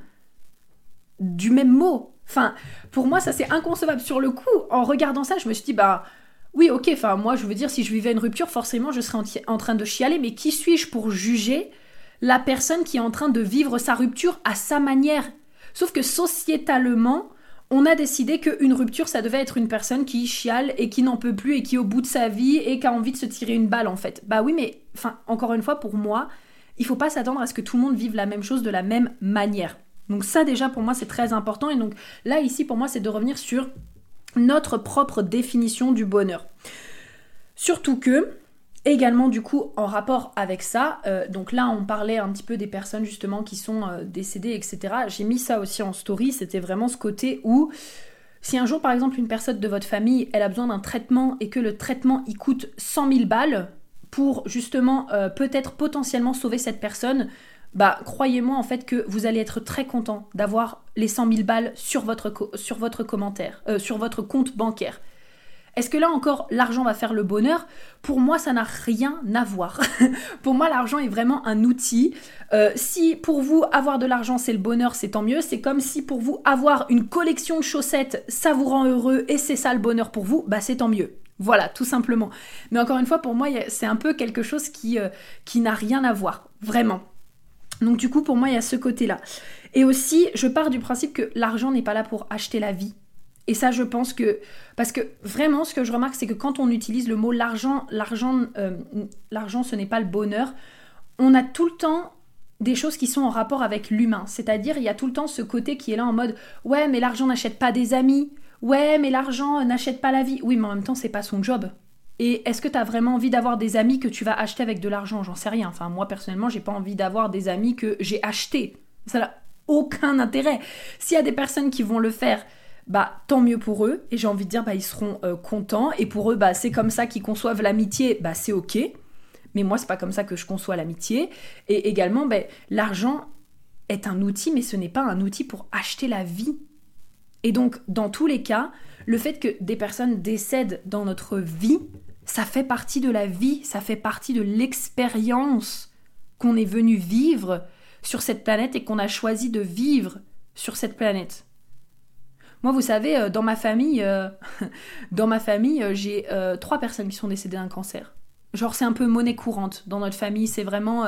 Speaker 1: du même mot. Enfin, pour moi, ça c'est inconcevable. Sur le coup, en regardant ça, je me suis dit, bah oui, ok, enfin, moi je veux dire, si je vivais une rupture, forcément je serais en train de chialer, mais qui suis-je pour juger la personne qui est en train de vivre sa rupture à sa manière? Sauf que sociétalement, on a décidé qu'une rupture, ça devait être une personne qui chiale et qui n'en peut plus et qui est au bout de sa vie et qui a envie de se tirer une balle en fait. Bah oui, mais enfin, encore une fois, pour moi, il faut pas s'attendre à ce que tout le monde vive la même chose de la même manière. Donc ça déjà pour moi c'est très important et donc là ici pour moi c'est de revenir sur notre propre définition du bonheur. Surtout que Également, du coup, en rapport avec ça, euh, donc là, on parlait un petit peu des personnes justement qui sont euh, décédées, etc. J'ai mis ça aussi en story, c'était vraiment ce côté où si un jour, par exemple, une personne de votre famille, elle a besoin d'un traitement et que le traitement, il coûte 100 000 balles pour justement euh, peut-être potentiellement sauver cette personne, bah croyez-moi en fait que vous allez être très content d'avoir les 100 000 balles sur votre, sur votre commentaire, sur votre compte bancaire. Est-ce que là encore l'argent va faire le bonheur? Pour moi, ça n'a rien à voir. pour moi, l'argent est vraiment un outil. Euh, si pour vous avoir de l'argent c'est le bonheur, c'est tant mieux. C'est comme si pour vous avoir une collection de chaussettes, ça vous rend heureux et c'est ça le bonheur pour vous, bah c'est tant mieux. Voilà, tout simplement. Mais encore une fois, pour moi, c'est un peu quelque chose qui, euh, qui n'a rien à voir, vraiment. Donc du coup, pour moi, il y a ce côté-là. Et aussi, je pars du principe que l'argent n'est pas là pour acheter la vie. Et ça, je pense que... Parce que vraiment, ce que je remarque, c'est que quand on utilise le mot l'argent, l'argent, euh, l'argent, ce n'est pas le bonheur, on a tout le temps des choses qui sont en rapport avec l'humain. C'est-à-dire, il y a tout le temps ce côté qui est là en mode, ouais, mais l'argent n'achète pas des amis. Ouais, mais l'argent n'achète pas la vie. Oui, mais en même temps, c'est pas son job. Et est-ce que tu as vraiment envie d'avoir des amis que tu vas acheter avec de l'argent? J'en sais rien. Enfin, moi personnellement, j'ai pas envie d'avoir des amis que j'ai achetés. Ça n'a aucun intérêt. S'il y a des personnes qui vont le faire, bah tant mieux pour eux. Et j'ai envie de dire, bah ils seront euh, contents. Et pour eux, bah c'est comme ça qu'ils conçoivent l'amitié. Bah c'est ok. Mais moi, c'est pas comme ça que je conçois l'amitié. Et également, bah, l'argent est un outil, mais ce n'est pas un outil pour acheter la vie. Et donc, dans tous les cas, le fait que des personnes décèdent dans notre vie, ça fait partie de la vie, ça fait partie de l'expérience qu'on est venu vivre sur cette planète et qu'on a choisi de vivre sur cette planète. Moi, vous savez, euh, dans ma famille, euh, dans ma famille, euh, j'ai trois personnes qui sont décédées d'un cancer. Genre, c'est un peu monnaie courante dans notre famille. C'est vraiment,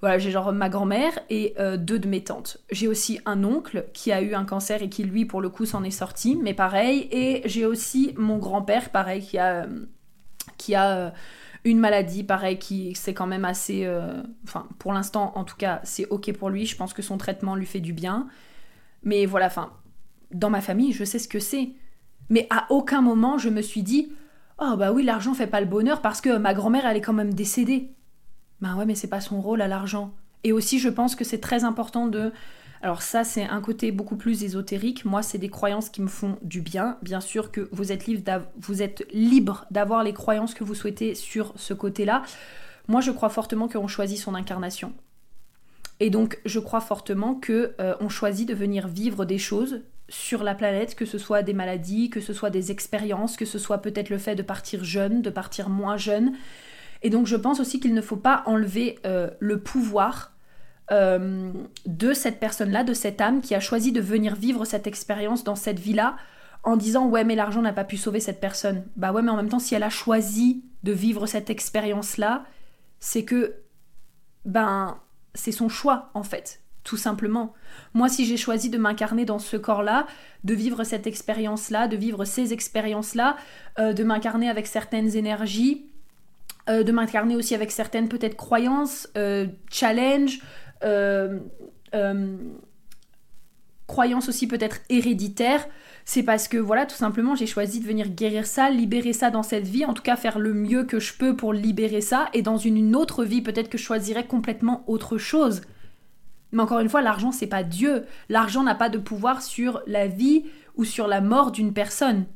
Speaker 1: voilà, j'ai genre ma grand-mère et deux de mes tantes. J'ai aussi un oncle qui a eu un cancer et qui lui, pour le coup, s'en est sorti, mais pareil. Et j'ai aussi mon grand-père, pareil, qui a qui a une maladie, pareil, qui c'est quand même assez... Enfin, pour l'instant, en tout cas, c'est ok pour lui. Je pense que son traitement lui fait du bien. Mais voilà, enfin, dans ma famille, je sais ce que c'est. Mais à aucun moment, je me suis dit, oh bah oui, l'argent fait pas le bonheur parce que ma grand-mère, elle est quand même décédée. Ben ouais, mais c'est pas son rôle à l'argent. Et aussi, je pense que c'est très important de alors ça, c'est un côté beaucoup plus ésotérique. Moi, c'est des croyances qui me font du bien. Bien sûr que vous êtes libre, vous êtes libre d'avoir les croyances que vous souhaitez sur ce côté-là. Moi, je crois fortement qu'on choisit son incarnation. Et donc, je crois fortement que euh, on choisit de venir vivre des choses sur la planète, que ce soit des maladies, que ce soit des expériences, que ce soit peut-être le fait de partir jeune, de partir moins jeune. Et donc, je pense aussi qu'il ne faut pas enlever euh, le pouvoir euh, de cette personne-là, de cette âme qui a choisi de venir vivre cette expérience dans cette vie-là en disant ouais mais l'argent n'a pas pu sauver cette personne. Bah ouais mais en même temps si elle a choisi de vivre cette expérience-là, c'est que ben c'est son choix en fait, tout simplement. Moi si j'ai choisi de m'incarner dans ce corps-là, de vivre cette expérience-là, de vivre ces expériences-là, euh, de m'incarner avec certaines énergies, euh, de m'incarner aussi avec certaines peut-être croyances, challenges, euh, euh, croyance aussi peut-être héréditaire, c'est parce que voilà, tout simplement, j'ai choisi de venir guérir ça, libérer ça dans cette vie, en tout cas faire le mieux que je peux pour libérer ça, et dans une autre vie, peut-être que je choisirais complètement autre chose. Mais encore une fois, l'argent, c'est pas Dieu. L'argent n'a pas de pouvoir sur la vie ou sur la mort d'une personne.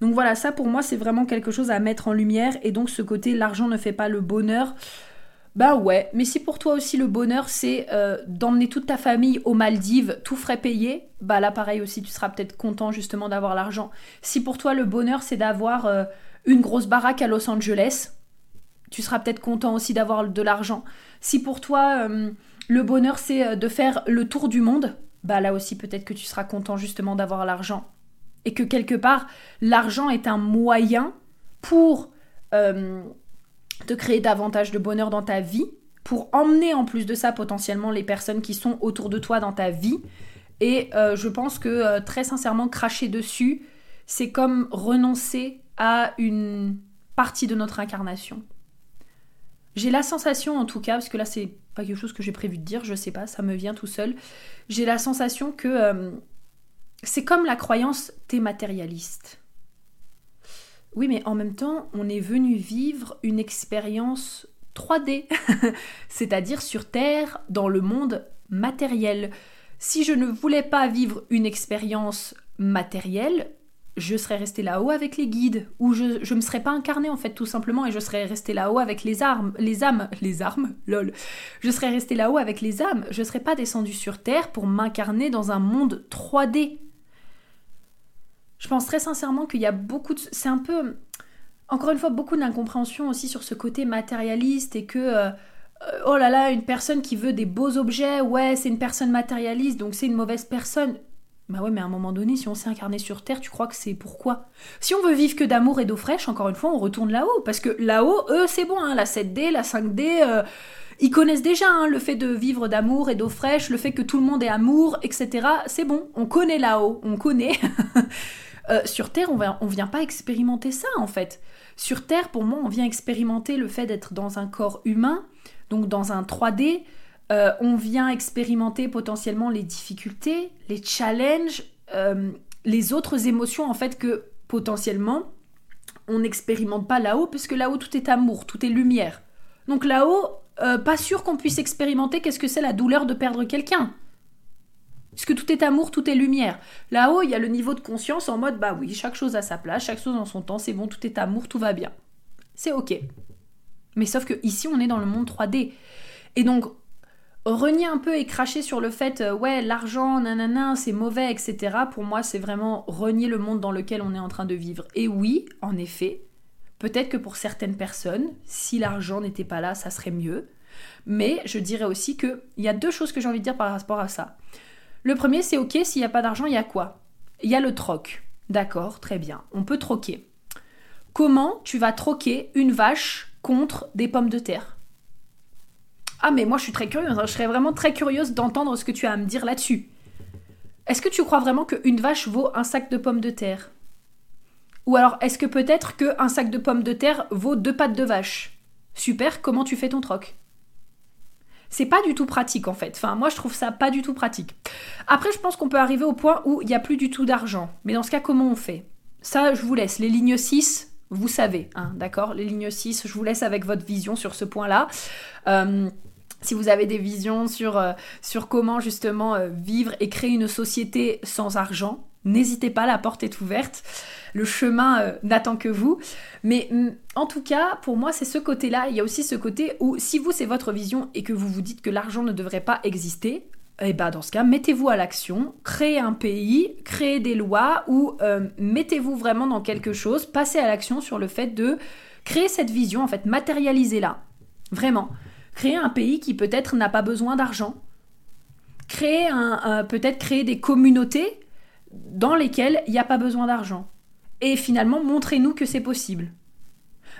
Speaker 1: Donc voilà, ça pour moi, c'est vraiment quelque chose à mettre en lumière, et donc ce côté, l'argent ne fait pas le bonheur. Bah ouais, mais si pour toi aussi le bonheur c'est euh, d'emmener toute ta famille aux Maldives, tout frais payé, bah là pareil aussi tu seras peut-être content justement d'avoir l'argent. Si pour toi le bonheur c'est d'avoir euh, une grosse baraque à Los Angeles, tu seras peut-être content aussi d'avoir de l'argent. Si pour toi euh, le bonheur c'est de faire le tour du monde, bah là aussi peut-être que tu seras content justement d'avoir l'argent. Et que quelque part l'argent est un moyen pour de créer davantage de bonheur dans ta vie, pour emmener en plus de ça potentiellement les personnes qui sont autour de toi dans ta vie. Et euh, je pense que euh, très sincèrement, cracher dessus, c'est comme renoncer à une partie de notre incarnation. J'ai la sensation en tout cas, parce que là c'est pas quelque chose que j'ai prévu de dire, je sais pas, ça me vient tout seul. J'ai la sensation que euh, c'est comme la croyance matérialiste. Oui, mais en même temps, on est venu vivre une expérience 3D, c'est-à-dire sur Terre, dans le monde matériel. Si je ne voulais pas vivre une expérience matérielle, je serais resté là-haut avec les guides, ou je ne me serais pas incarné en fait tout simplement, et je serais resté là-haut avec les armes, les âmes, les armes, lol. Je serais resté là-haut avec les âmes, je serais pas descendu sur Terre pour m'incarner dans un monde 3D Je pense très sincèrement qu'il y a beaucoup de... C'est un peu... Encore une fois, beaucoup d'incompréhension aussi sur ce côté matérialiste et que... Euh, oh là là, une personne qui veut des beaux objets, ouais, c'est une personne matérialiste, donc c'est une mauvaise personne. Bah ouais, mais à un moment donné, si on s'est incarné sur Terre, tu crois que c'est pourquoi? Si on veut vivre que d'amour et d'eau fraîche, encore une fois, on retourne là-haut. Parce que là-haut, eux, c'est bon, hein, la 7D, la 5D, euh, ils connaissent déjà hein, le fait de vivre d'amour et d'eau fraîche, le fait que tout le monde est amour, etc. C'est bon, on connaît là-haut, on connaît. Euh, sur Terre, on, on vient pas expérimenter ça, en fait. Sur Terre, pour moi, on vient expérimenter le fait d'être dans un corps humain, donc dans un 3D, euh, on vient expérimenter potentiellement les difficultés, les challenges, euh, les autres émotions en fait que potentiellement on n'expérimente pas là-haut, puisque là-haut tout est amour, tout est lumière. Donc là-haut, euh, pas sûr qu'on puisse expérimenter qu'est-ce que c'est la douleur de perdre quelqu'un. Puisque tout est amour, tout est lumière. Là-haut, il y a le niveau de conscience en mode bah oui, chaque chose a sa place, chaque chose en son temps, c'est bon, tout est amour, tout va bien. C'est ok. Mais sauf que ici, on est dans le monde 3D. Et donc, renier un peu et cracher sur le fait, euh, ouais, l'argent, nanana, c'est mauvais, etc. Pour moi, c'est vraiment renier le monde dans lequel on est en train de vivre. Et oui, en effet, peut-être que pour certaines personnes, si l'argent n'était pas là, ça serait mieux. Mais je dirais aussi qu'il y a deux choses que j'ai envie de dire par rapport à ça. Le premier, c'est ok, s'il n'y a pas d'argent, il y a quoi? Il y a le troc. D'accord, très bien. On peut troquer. Comment tu vas troquer une vache contre des pommes de terre? Ah mais moi je suis très curieuse, hein. je serais vraiment très curieuse d'entendre ce que tu as à me dire là-dessus. Est-ce que tu crois vraiment qu'une vache vaut un sac de pommes de terre? Ou alors est-ce que peut-être qu'un sac de pommes de terre vaut deux pattes de vache? Super, comment tu fais ton troc? C'est pas du tout pratique en fait. Enfin, moi je trouve ça pas du tout pratique. Après, je pense qu'on peut arriver au point où il n'y a plus du tout d'argent. Mais dans ce cas, comment on fait? Ça, je vous laisse. Les lignes 6, vous savez, hein, d'accord Les lignes 6, je vous laisse avec votre vision sur ce point-là. Euh, si vous avez des visions sur, euh, comment justement euh, vivre et créer une société sans argent, n'hésitez pas, la porte est ouverte. Le chemin n'attend que vous. Mais mm, en tout cas, pour moi, c'est ce côté-là. Il y a aussi ce côté où si vous, c'est votre vision et que vous vous dites que l'argent ne devrait pas exister, eh bien, dans ce cas, mettez-vous à l'action, créez un pays, créez des lois ou euh, mettez-vous vraiment dans quelque chose, passez à l'action sur le fait de créer cette vision, en fait, matérialisez-la. Vraiment. Créer un pays qui peut-être n'a pas besoin d'argent. Créer un, peut-être créer des communautés dans lesquelles il n'y a pas besoin d'argent. Et finalement, montrez-nous que c'est possible.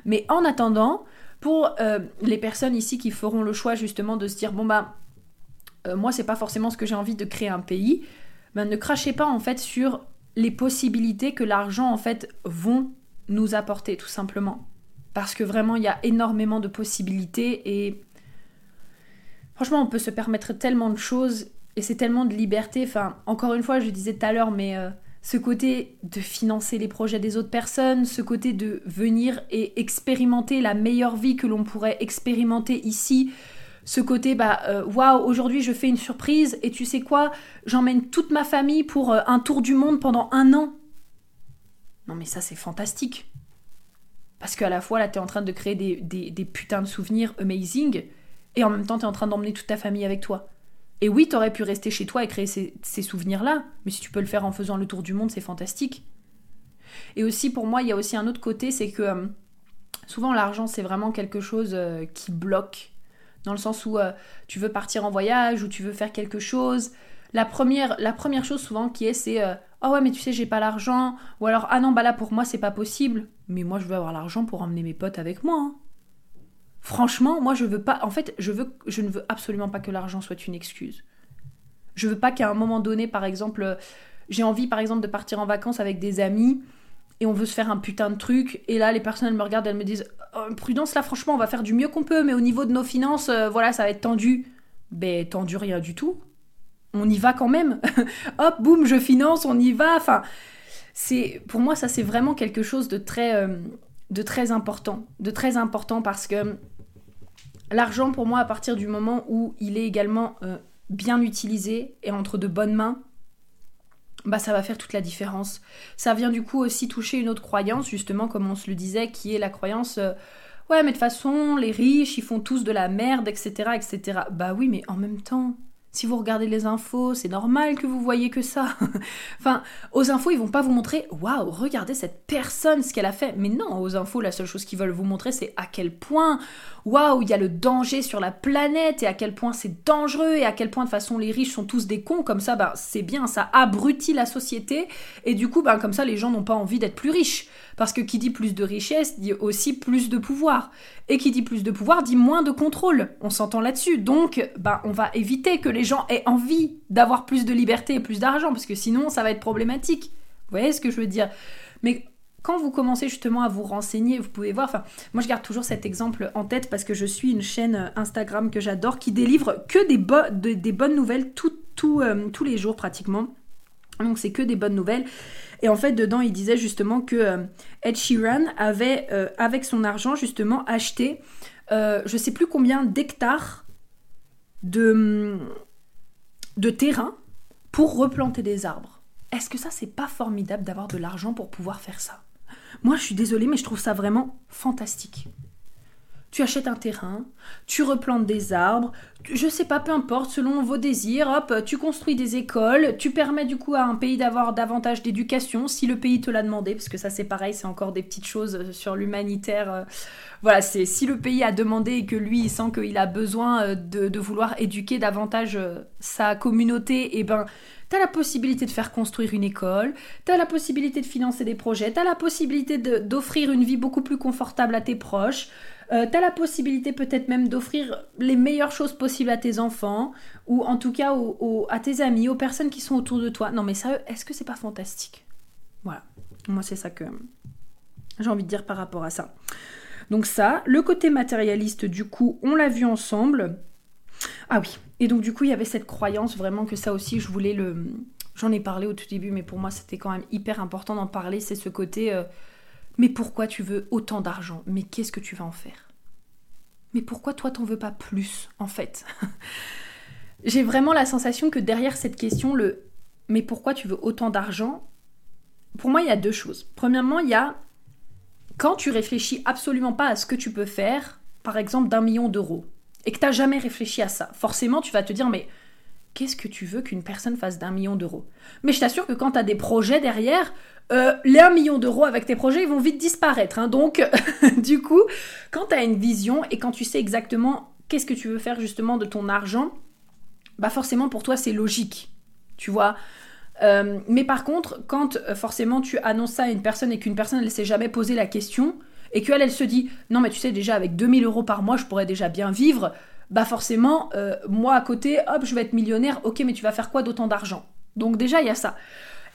Speaker 1: Mais en attendant, pour euh, les personnes ici qui feront le choix justement de se dire bon bah euh, moi c'est pas forcément ce que j'ai envie de créer un pays, ben, ne crachez pas en fait sur les possibilités que l'argent en fait vont nous apporter tout simplement. Parce que vraiment il y a énormément de possibilités et franchement on peut se permettre tellement de choses et c'est tellement de liberté. Enfin encore une fois je disais tout à l'heure mais euh, ce côté de financer les projets des autres personnes, ce côté de venir et expérimenter la meilleure vie que l'on pourrait expérimenter ici, ce côté, bah, euh, waouh, aujourd'hui je fais une surprise et tu sais quoi, j'emmène toute ma famille pour euh, un tour du monde pendant un an. Non mais ça c'est fantastique. Parce qu'à la fois là t'es en train de créer des, putains de souvenirs amazing et en même temps t'es en train d'emmener toute ta famille avec toi. Et oui, t'aurais pu rester chez toi et créer ces, ces souvenirs-là, mais si tu peux le faire en faisant le tour du monde, c'est fantastique. Et aussi pour moi, il y a aussi un autre côté, c'est que euh, souvent l'argent c'est vraiment quelque chose qui bloque dans le sens où euh, tu veux partir en voyage ou tu veux faire quelque chose. La première, la première chose souvent qui est, c'est Oh ouais, mais tu sais, j'ai pas l'argent. Ou alors Ah non, bah là pour moi, c'est pas possible. Mais moi, je veux avoir l'argent pour emmener mes potes avec moi. Hein. Franchement, moi, je veux pas. En fait, je, veux, je ne veux absolument pas que l'argent soit une excuse. Je veux pas qu'à un moment donné, par exemple, euh, j'ai envie, par exemple, de partir en vacances avec des amis et on veut se faire un putain de truc. Et là, les personnes, me regardent, elles me disent oh, Prudence, là, franchement, on va faire du mieux qu'on peut, mais au niveau de nos finances, euh, voilà, ça va être tendu. Ben, tendu rien du tout. On y va quand même. Hop, boum, je finance, on y va. Enfin, pour moi, ça, c'est vraiment quelque chose de très, euh, de très important. De très important parce que l'argent, pour moi, à partir du moment où il est également euh, bien utilisé et entre de bonnes mains, bah ça va faire toute la différence. Ça vient du coup aussi toucher une autre croyance, justement, comme on se le disait, qui est la croyance euh, ouais, mais de toute façon, les riches, ils font tous de la merde, etc., etc. Bah oui, mais en même temps, Si vous regardez les infos, c'est normal que vous voyez que ça. enfin, aux infos, ils vont pas vous montrer waouh, regardez cette personne, ce qu'elle a fait. Mais non, aux infos, la seule chose qu'ils veulent vous montrer, c'est à quel point waouh, il y a le danger sur la planète et à quel point c'est dangereux et à quel point de façon les riches sont tous des cons. Comme ça, bah, c'est bien, ça abrutit la société et du coup, bah, comme ça, les gens n'ont pas envie d'être plus riches. Parce que qui dit plus de richesse dit aussi plus de pouvoir. Et qui dit plus de pouvoir dit moins de contrôle. On s'entend là-dessus. Donc, bah, on va éviter que les gens aient envie d'avoir plus de liberté et plus d'argent, parce que sinon, ça va être problématique. Vous voyez ce que je veux dire? Mais quand vous commencez justement à vous renseigner, vous pouvez voir, enfin, moi je garde toujours cet exemple en tête parce que je suis une chaîne Instagram que j'adore qui délivre que des, bonnes nouvelles euh, tous les jours pratiquement. Donc c'est que des bonnes nouvelles. Et en fait, dedans, il disait justement que euh, Ed Sheeran avait, euh, avec son argent, justement, acheté euh, je sais plus combien d'hectares de, de terrain pour replanter des arbres. Est-ce que ça, c'est pas formidable d'avoir de l'argent pour pouvoir faire ça? Moi, je suis désolée, mais je trouve ça vraiment fantastique tu achètes un terrain, tu replantes des arbres, je sais pas, peu importe, selon vos désirs, hop, tu construis des écoles, tu permets du coup à un pays d'avoir davantage d'éducation si le pays te l'a demandé, parce que ça c'est pareil, c'est encore des petites choses sur l'humanitaire. Euh, voilà, c'est si le pays a demandé et que lui il sent qu'il a besoin euh, de, vouloir éduquer davantage euh, sa communauté, et eh ben T'as la possibilité de faire construire une école, t'as la possibilité de financer des projets, t'as la possibilité d'offrir une vie beaucoup plus confortable à tes proches, euh, tu as la possibilité peut-être même d'offrir les meilleures choses possibles à tes enfants, ou en tout cas à tes amis, aux personnes qui sont autour de toi. Non mais ça, est-ce que c'est pas fantastique? Voilà, moi c'est ça que j'ai envie de dire par rapport à ça. Donc ça, le côté matérialiste du coup, on l'a vu ensemble. Ah oui, et donc du coup il y avait cette croyance vraiment que ça aussi je voulais le... J'en ai parlé au tout début, mais pour moi c'était quand même hyper important d'en parler, c'est ce côté... Euh, mais pourquoi tu veux autant d'argent? Mais qu'est-ce que tu vas en faire? Mais pourquoi toi t'en veux pas plus en fait? J'ai vraiment la sensation que derrière cette question, le mais pourquoi tu veux autant d'argent? Pour moi, il y a deux choses. Premièrement, il y a quand tu réfléchis absolument pas à ce que tu peux faire, par exemple d'un million d'euros, et que tu n'as jamais réfléchi à ça, forcément tu vas te dire mais qu'est-ce que tu veux qu'une personne fasse d'un million d'euros? Mais je t'assure que quand tu as des projets derrière, euh, les 1 million d'euros avec tes projets, ils vont vite disparaître. Hein. Donc, du coup, quand tu as une vision et quand tu sais exactement qu'est-ce que tu veux faire justement de ton argent, bah forcément pour toi c'est logique, tu vois. Euh, mais par contre, quand euh, forcément tu annonces ça à une personne et qu'une personne elle s'est jamais posé la question et qu'elle elle se dit non mais tu sais déjà avec 2000 euros par mois je pourrais déjà bien vivre, bah forcément moi à côté hop je vais être millionnaire, ok mais tu vas faire quoi d'autant d'argent? Donc déjà il y a ça.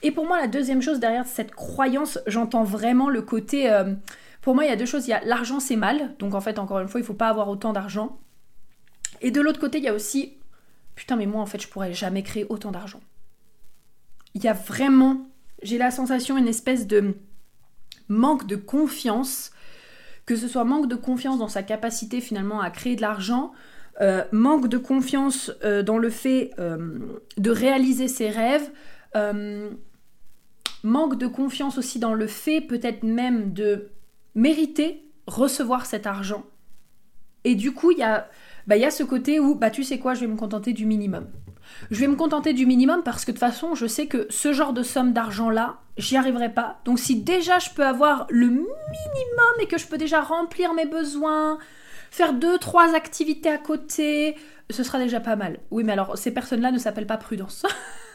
Speaker 1: Et pour moi, la deuxième chose derrière cette croyance, j'entends vraiment le côté. Euh, pour moi, il y a deux choses. Il y a l'argent, c'est mal. Donc en fait, encore une fois, il ne faut pas avoir autant d'argent. Et de l'autre côté, il y a aussi. Putain, mais moi, en fait, je pourrais jamais créer autant d'argent. Il y a vraiment. J'ai la sensation, une espèce de manque de confiance. Que ce soit manque de confiance dans sa capacité finalement à créer de l'argent, euh, manque de confiance euh, dans le fait de réaliser ses rêves, manque de confiance aussi dans le fait peut-être même de mériter recevoir cet argent. Et du coup, il y a, bah, y a ce côté où, bah, tu sais quoi, je vais me contenter du minimum. Je vais me contenter du minimum parce que de toute façon, je sais que ce genre de somme d'argent-là, j'y arriverai pas. Donc si déjà je peux avoir le minimum et que je peux déjà remplir mes besoins, faire deux, trois activités à côté, ce sera déjà pas mal. Oui, mais alors ces personnes-là ne s'appellent pas prudence.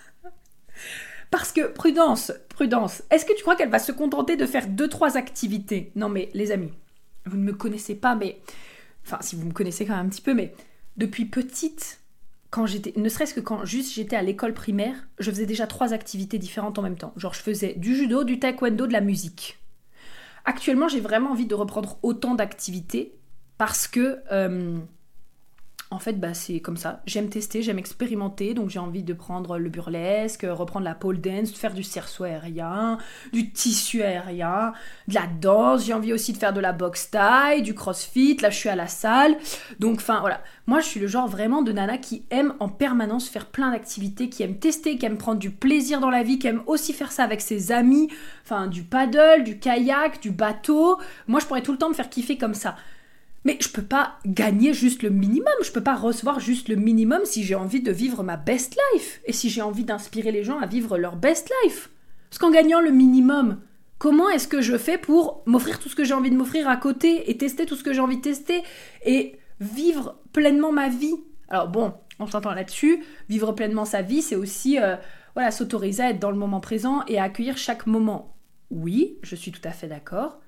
Speaker 1: Parce que, prudence, prudence, est-ce que tu crois qu'elle va se contenter de faire deux, trois activités? Non mais les amis, vous ne me connaissez pas, mais... Enfin, si vous me connaissez quand même un petit peu, mais depuis petite, quand j'étais, ne serait-ce que quand juste j'étais à l'école primaire, je faisais déjà trois activités différentes en même temps. Genre je faisais du judo, du taekwondo, de la musique. Actuellement, j'ai vraiment envie de reprendre autant d'activités parce que euh, en fait, bah, c'est comme ça. J'aime tester, j'aime expérimenter, donc j'ai envie de prendre le burlesque, reprendre la pole dance, faire du cerceau aérien, du tissu aérien, de la danse. J'ai envie aussi de faire de la boxe taille, du crossfit. Là, je suis à la salle. Donc, enfin, voilà. Moi, je suis le genre vraiment de nana qui aime en permanence faire plein d'activités, qui aime tester, qui aime prendre du plaisir dans la vie, qui aime aussi faire ça avec ses amis. Enfin, du paddle, du kayak, du bateau. Moi, je pourrais tout le temps me faire kiffer comme ça. Mais je peux pas gagner juste le minimum, je peux pas recevoir juste le minimum si j'ai envie de vivre ma best life et si j'ai envie d'inspirer les gens à vivre leur best life. Parce qu'en gagnant le minimum, comment est-ce que je fais pour m'offrir tout ce que j'ai envie de m'offrir à côté et tester tout ce que j'ai envie de tester et vivre pleinement ma vie? Alors bon, on s'entend là-dessus, vivre pleinement sa vie, c'est aussi euh, voilà, s'autoriser à être dans le moment présent et à accueillir chaque moment. Oui, je suis tout à fait d'accord.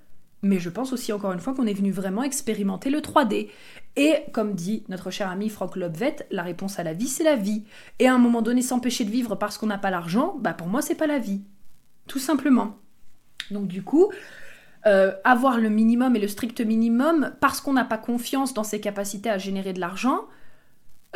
Speaker 1: Mais je pense aussi encore une fois qu'on est venu vraiment expérimenter le 3D. Et comme dit notre cher ami Franck Lobvet, la réponse à la vie, c'est la vie. Et à un moment donné, s'empêcher de vivre parce qu'on n'a pas l'argent, bah pour moi, c'est pas la vie. Tout simplement. Donc du coup, euh, avoir le minimum et le strict minimum parce qu'on n'a pas confiance dans ses capacités à générer de l'argent,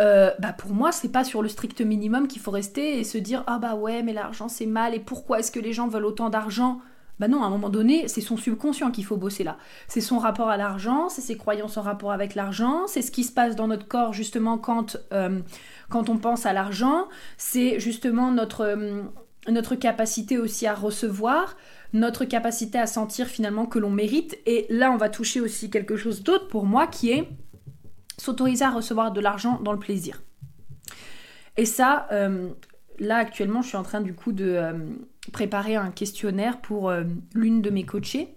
Speaker 1: euh, bah pour moi, c'est pas sur le strict minimum qu'il faut rester et se dire ah bah ouais, mais l'argent c'est mal et pourquoi est-ce que les gens veulent autant d'argent? Bah non, à un moment donné, c'est son subconscient qu'il faut bosser là. C'est son rapport à l'argent, c'est ses croyances en rapport avec l'argent, c'est ce qui se passe dans notre corps justement quand, euh, quand on pense à l'argent, c'est justement notre, euh, notre capacité aussi à recevoir, notre capacité à sentir finalement que l'on mérite. Et là, on va toucher aussi quelque chose d'autre pour moi qui est s'autoriser à recevoir de l'argent dans le plaisir. Et ça, euh, là actuellement, je suis en train du coup de préparer un questionnaire pour euh, l'une de mes coachées.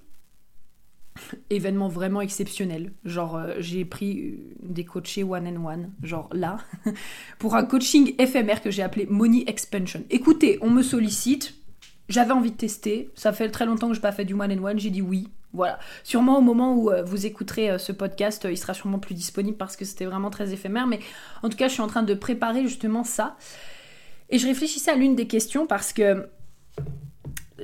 Speaker 1: Événement vraiment exceptionnel. Genre, euh, j'ai pris euh, des coachés one and one, genre là, pour un coaching éphémère que j'ai appelé Money Expansion. Écoutez, on me sollicite, j'avais envie de tester, ça fait très longtemps que je n'ai pas fait du one and one, j'ai dit oui. Voilà. Sûrement au moment où vous écouterez ce podcast, il sera sûrement plus disponible parce que c'était vraiment très éphémère. Mais en tout cas, je suis en train de préparer justement ça. Et je réfléchissais à l'une des questions parce que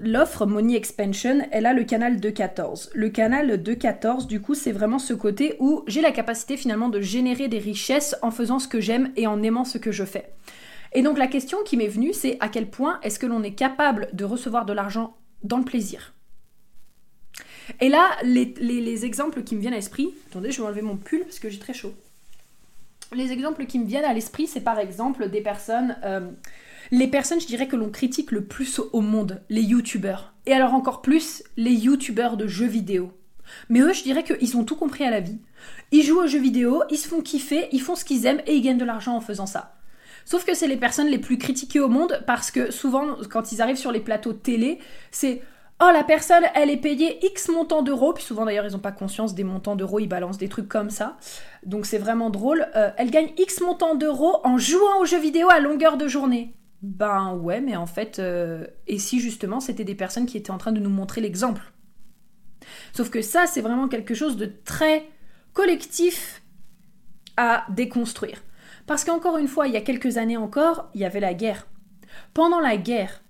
Speaker 1: l'offre Money Expansion, elle a le canal 2.14. Le canal 2.14, du coup, c'est vraiment ce côté où j'ai la capacité finalement de générer des richesses en faisant ce que j'aime et en aimant ce que je fais. Et donc la question qui m'est venue, c'est à quel point est-ce que l'on est capable de recevoir de l'argent dans le plaisir? Et là, les, exemples qui me viennent à l'esprit, attendez, je vais enlever mon pull parce que j'ai très chaud. Les exemples qui me viennent à l'esprit, c'est par exemple des personnes... Euh, les personnes, je dirais, que l'on critique le plus au monde, les youtubeurs. Et alors encore plus, les youtubeurs de jeux vidéo. Mais eux, je dirais qu'ils ont tout compris à la vie. Ils jouent aux jeux vidéo, ils se font kiffer, ils font ce qu'ils aiment et ils gagnent de l'argent en faisant ça. Sauf que c'est les personnes les plus critiquées au monde parce que souvent, quand ils arrivent sur les plateaux télé, c'est Oh, la personne, elle est payée X montant d'euros. Puis souvent, d'ailleurs, ils n'ont pas conscience des montants d'euros, ils balancent des trucs comme ça. Donc c'est vraiment drôle. Euh, elle gagne X montant d'euros en jouant aux jeux vidéo à longueur de journée. Ben ouais, mais en fait, euh, et si justement c'était des personnes qui étaient en train de nous montrer l'exemple? Sauf que ça, c'est vraiment quelque chose de très collectif à déconstruire. Parce qu'encore une fois, il y a quelques années encore, il y avait la guerre. Pendant la guerre,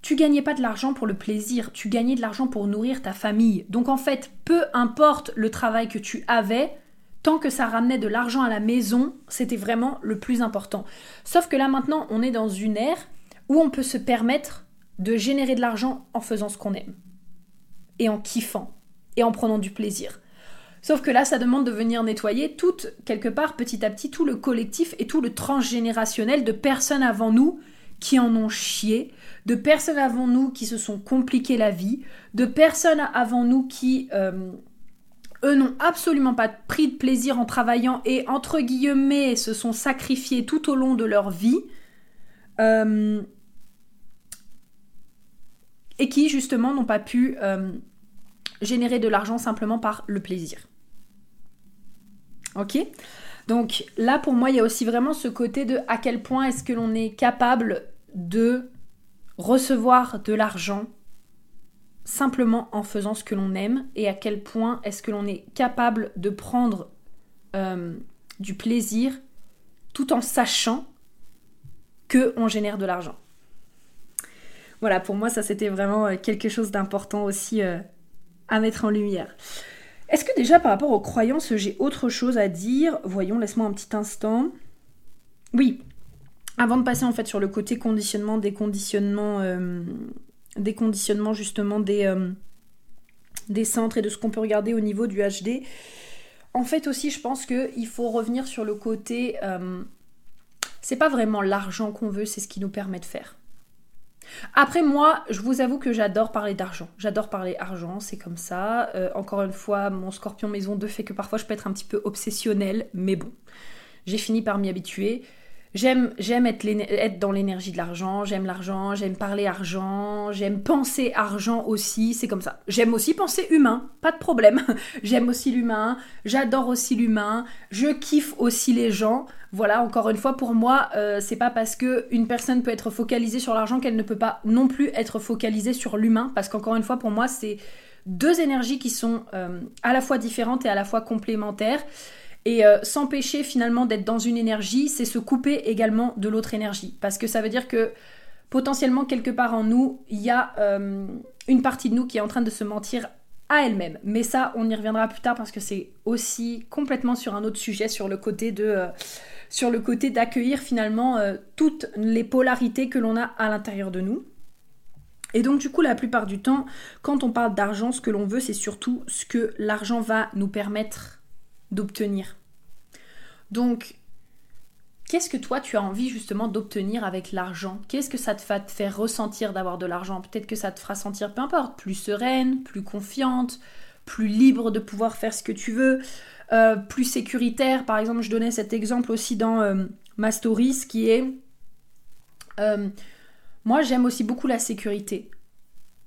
Speaker 1: tu gagnais pas de l'argent pour le plaisir, tu gagnais de l'argent pour nourrir ta famille. Donc en fait, peu importe le travail que tu avais, tant que ça ramenait de l'argent à la maison, c'était vraiment le plus important. Sauf que là maintenant, on est dans une ère où on peut se permettre de générer de l'argent en faisant ce qu'on aime. Et en kiffant. Et en prenant du plaisir. Sauf que là, ça demande de venir nettoyer tout, quelque part, petit à petit, tout le collectif et tout le transgénérationnel de personnes avant nous qui en ont chié, de personnes avant nous qui se sont compliquées la vie, de personnes avant nous qui euh, eux n'ont absolument pas pris de plaisir en travaillant et, entre guillemets, se sont sacrifiés tout au long de leur vie. Euh, et qui, justement, n'ont pas pu euh, générer de l'argent simplement par le plaisir. Ok? Donc là, pour moi, il y a aussi vraiment ce côté de à quel point est-ce que l'on est capable de recevoir de l'argent simplement en faisant ce que l'on aime et à quel point est-ce que l'on est capable de prendre euh, du plaisir tout en sachant que on génère de l'argent. Voilà, pour moi ça c'était vraiment euh, quelque chose d'important aussi euh, à mettre en lumière. Est-ce que déjà par rapport aux croyances j'ai autre chose à dire? Voyons, laisse-moi un petit instant. Oui, avant de passer en fait sur le côté conditionnement, déconditionnement des conditionnements justement des, euh, des centres et de ce qu'on peut regarder au niveau du HD. En fait aussi, je pense qu'il faut revenir sur le côté... Euh, c'est pas vraiment l'argent qu'on veut, c'est ce qui nous permet de faire. Après moi, je vous avoue que j'adore parler d'argent. J'adore parler argent, c'est comme ça. Euh, encore une fois, mon scorpion maison 2 fait que parfois je peux être un petit peu obsessionnelle, mais bon, j'ai fini par m'y habituer. J'aime, être, dans l'énergie de l'argent, j'aime l'argent, j'aime parler argent, j'aime penser argent aussi, c'est comme ça. J'aime aussi penser humain, pas de problème. j'aime aussi l'humain, j'adore aussi l'humain, je kiffe aussi les gens. Voilà, encore une fois, pour moi, euh, c'est pas parce que une personne peut être focalisée sur l'argent qu'elle ne peut pas non plus être focalisée sur l'humain, parce qu'encore une fois, pour moi, c'est deux énergies qui sont euh, à la fois différentes et à la fois complémentaires. Et euh, s'empêcher finalement d'être dans une énergie, c'est se couper également de l'autre énergie. Parce que ça veut dire que potentiellement quelque part en nous, il y a euh, une partie de nous qui est en train de se mentir à elle-même. Mais ça, on y reviendra plus tard parce que c'est aussi complètement sur un autre sujet, sur le côté. Euh, sur le côté d'accueillir finalement toutes les polarités que l'on a à l'intérieur de nous. Et donc du coup, la plupart du temps, quand on parle d'argent, ce que l'on veut, c'est surtout ce que l'argent va nous permettre d'obtenir. Donc, qu'est-ce que toi tu as envie justement d'obtenir avec l'argent? Qu'est-ce que ça te va te faire ressentir d'avoir de l'argent? Peut-être que ça te fera sentir, peu importe, plus sereine, plus confiante, plus libre de pouvoir faire ce que tu veux, euh, plus sécuritaire. Par exemple, je donnais cet exemple aussi dans euh, ma story, ce qui est... Euh, moi, j'aime aussi beaucoup la sécurité.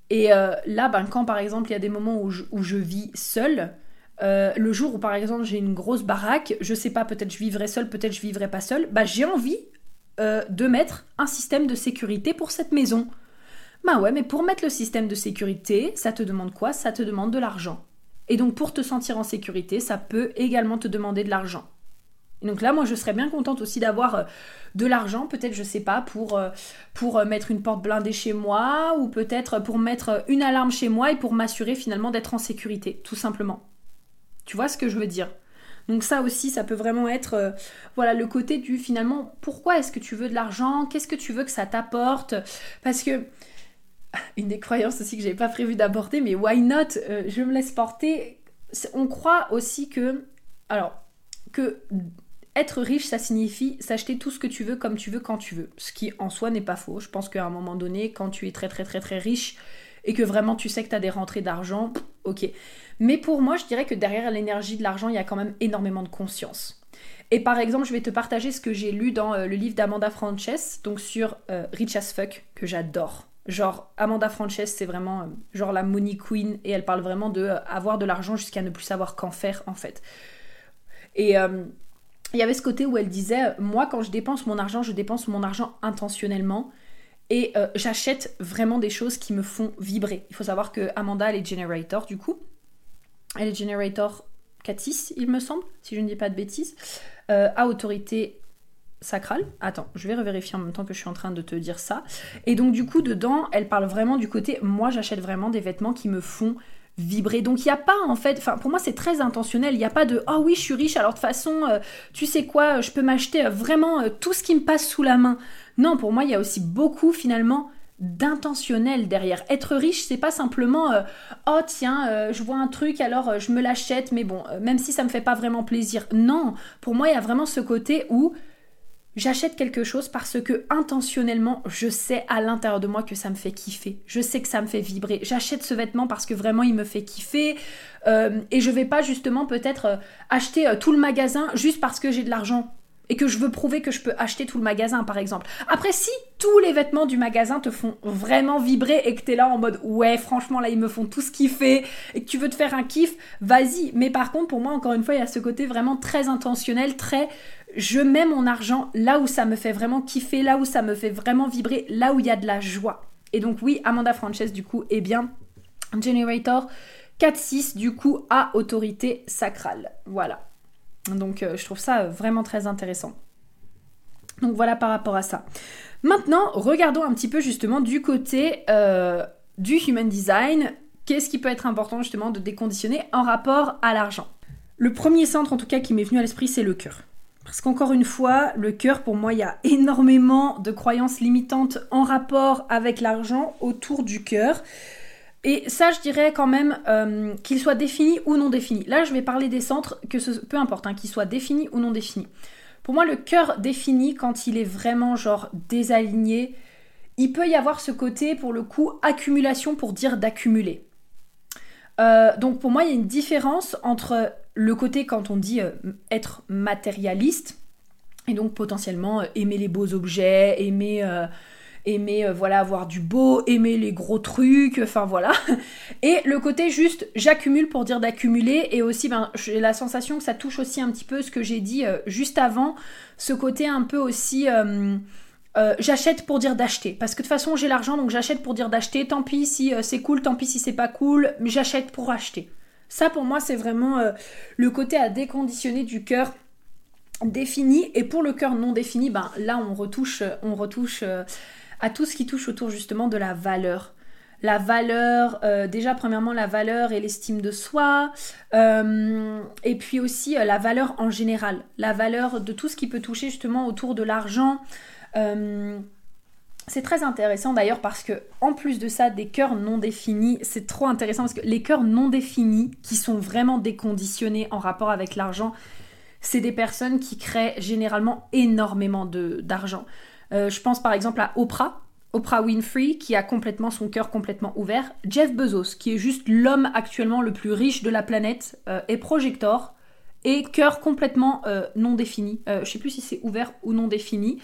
Speaker 1: Et là, ben, quand par exemple, il y a des moments où je, où je vis seule, euh, le jour où par exemple j'ai une grosse baraque, je sais pas, peut-être je vivrai seule, peut-être je vivrai pas seule, bah j'ai envie euh, de mettre un système de sécurité pour cette maison. Bah ouais, mais pour mettre le système de sécurité, ça te demande quoi? Ça te demande de l'argent. Et donc pour te sentir en sécurité, ça peut également te demander de l'argent. donc là, moi, je serais bien contente aussi d'avoir euh, de l'argent, peut-être, je sais pas, pour, pour mettre une porte blindée chez moi, ou peut-être pour mettre une alarme chez moi et pour m'assurer finalement d'être en sécurité, tout simplement. Tu vois ce que je veux dire? Donc ça aussi, ça peut vraiment être euh, voilà le côté du finalement pourquoi est-ce que tu veux de l'argent? Qu'est-ce que tu veux que ça t'apporte? Parce que une des croyances aussi que j'avais pas prévu d'aborder, mais why not? Euh, Je me laisse porter. On croit aussi que alors que être riche, ça signifie s'acheter tout ce que tu veux comme tu veux quand tu veux. Ce qui en soi n'est pas faux. Je pense qu'à un moment donné, quand tu es très très très très riche et que vraiment tu sais que tu as des rentrées d'argent, ok. Mais pour moi, je dirais que derrière l'énergie de l'argent, il y a quand même énormément de conscience. Et par exemple, je vais te partager ce que j'ai lu dans euh, le livre d'Amanda Frances, donc sur euh, Rich as Fuck, que j'adore. Genre, Amanda Frances, c'est vraiment euh, genre la money queen, et elle parle vraiment de avoir de l'argent jusqu'à ne plus savoir qu'en faire, en fait. Et il y avait ce côté où elle disait, moi, quand je dépense mon argent, je dépense mon argent intentionnellement, et j'achète vraiment des choses qui me font vibrer. Il faut savoir que Amanda, elle est generator, du coup. Elle est Generator 4-6, il me semble, si je ne dis pas de bêtises, euh, à autorité sacrale. Attends, je vais revérifier en même temps que je suis en train de te dire ça. Et donc du coup, dedans, elle parle vraiment du côté, moi j'achète vraiment des vêtements qui me font vibrer. Donc il n'y a pas en fait, enfin pour moi c'est très intentionnel, il n'y a pas de oh oui je suis riche alors de toute façon euh, tu sais quoi je peux m'acheter euh, vraiment tout ce qui me passe sous la main. Non pour moi il y a aussi beaucoup finalement d'intentionnel derrière. Être riche, c'est pas simplement euh, oh tiens, euh, je vois un truc alors euh, je me l'achète, mais bon, même si ça me fait pas vraiment plaisir. Non, pour moi, il y a vraiment ce côté où j'achète quelque chose parce que intentionnellement, je sais à l'intérieur de moi que ça me fait kiffer. Je sais que ça me fait vibrer. J'achète ce vêtement parce que vraiment il me fait kiffer. et je vais pas justement peut-être acheter tout le magasin juste parce que j'ai de l'argent et que je veux prouver que je peux acheter tout le magasin, par exemple. Après, si tous les vêtements du magasin te font vraiment vibrer et que t'es là en mode ouais, franchement, là, ils me font tout ce kiffer et que tu veux te faire un kiff, vas-y. Mais par contre, pour moi, encore une fois, il y a ce côté vraiment très intentionnel, très je mets mon argent là où ça me fait vraiment kiffer, là où ça me fait vraiment vibrer, là où il y a de la joie. Et donc, oui, Amanda Frances, du coup, est bien Generator 4-6, du coup, à autorité sacrale. Voilà. Donc euh, je trouve ça euh, vraiment très intéressant. Donc voilà par rapport à ça. Maintenant, regardons un petit peu justement du côté euh, du human design. Qu'est-ce qui peut être important justement de déconditionner en rapport à l'argent? Le premier centre en tout cas qui m'est venu à l'esprit, c'est le cœur. Parce qu'encore une fois, le cœur, pour moi, il y a énormément de croyances limitantes en rapport avec l'argent autour du cœur. Et ça, je dirais quand même euh, qu'il soit défini ou non défini. Là, je vais parler des centres, que peu importe, hein, qu'il soit défini ou non défini. Pour moi, le cœur défini, quand il est vraiment genre désaligné, il peut y avoir ce côté, pour le coup, accumulation pour dire d'accumuler. Euh, donc pour moi, il y a une différence entre le côté quand on dit euh, être matérialiste, et donc potentiellement aimer les beaux objets, aimer, aimer voilà, avoir du beau, aimer les gros trucs, enfin voilà. Et le côté juste j'accumule pour dire d'accumuler, et aussi ben, j'ai la sensation que ça touche aussi un petit peu ce que j'ai dit juste avant, ce côté un peu aussi... Euh, j'achète pour dire d'acheter. Parce que de toute façon, j'ai l'argent, donc j'achète pour dire d'acheter. Tant pis si euh, c'est cool, tant pis si c'est pas cool, mais j'achète pour acheter. Ça, pour moi, c'est vraiment euh, le côté à déconditionner du cœur défini. Et pour le cœur non défini, ben, là, on retouche, on retouche à tout ce qui touche autour justement de la valeur. La valeur, déjà premièrement la valeur et l'estime de soi, et puis aussi la valeur en général, la valeur de tout ce qui peut toucher justement autour de l'argent, euh, c'est très intéressant d'ailleurs parce que en plus de ça, des cœurs non définis, c'est trop intéressant parce que les cœurs non définis, qui sont vraiment déconditionnés en rapport avec l'argent, c'est des personnes qui créent généralement énormément d'argent. Euh, je pense par exemple à Oprah, Oprah Winfrey, qui a complètement son cœur complètement ouvert. Jeff Bezos, qui est juste l'homme actuellement le plus riche de la planète, euh, est projector et cœur complètement non défini. je sais plus si c'est ouvert ou non défini.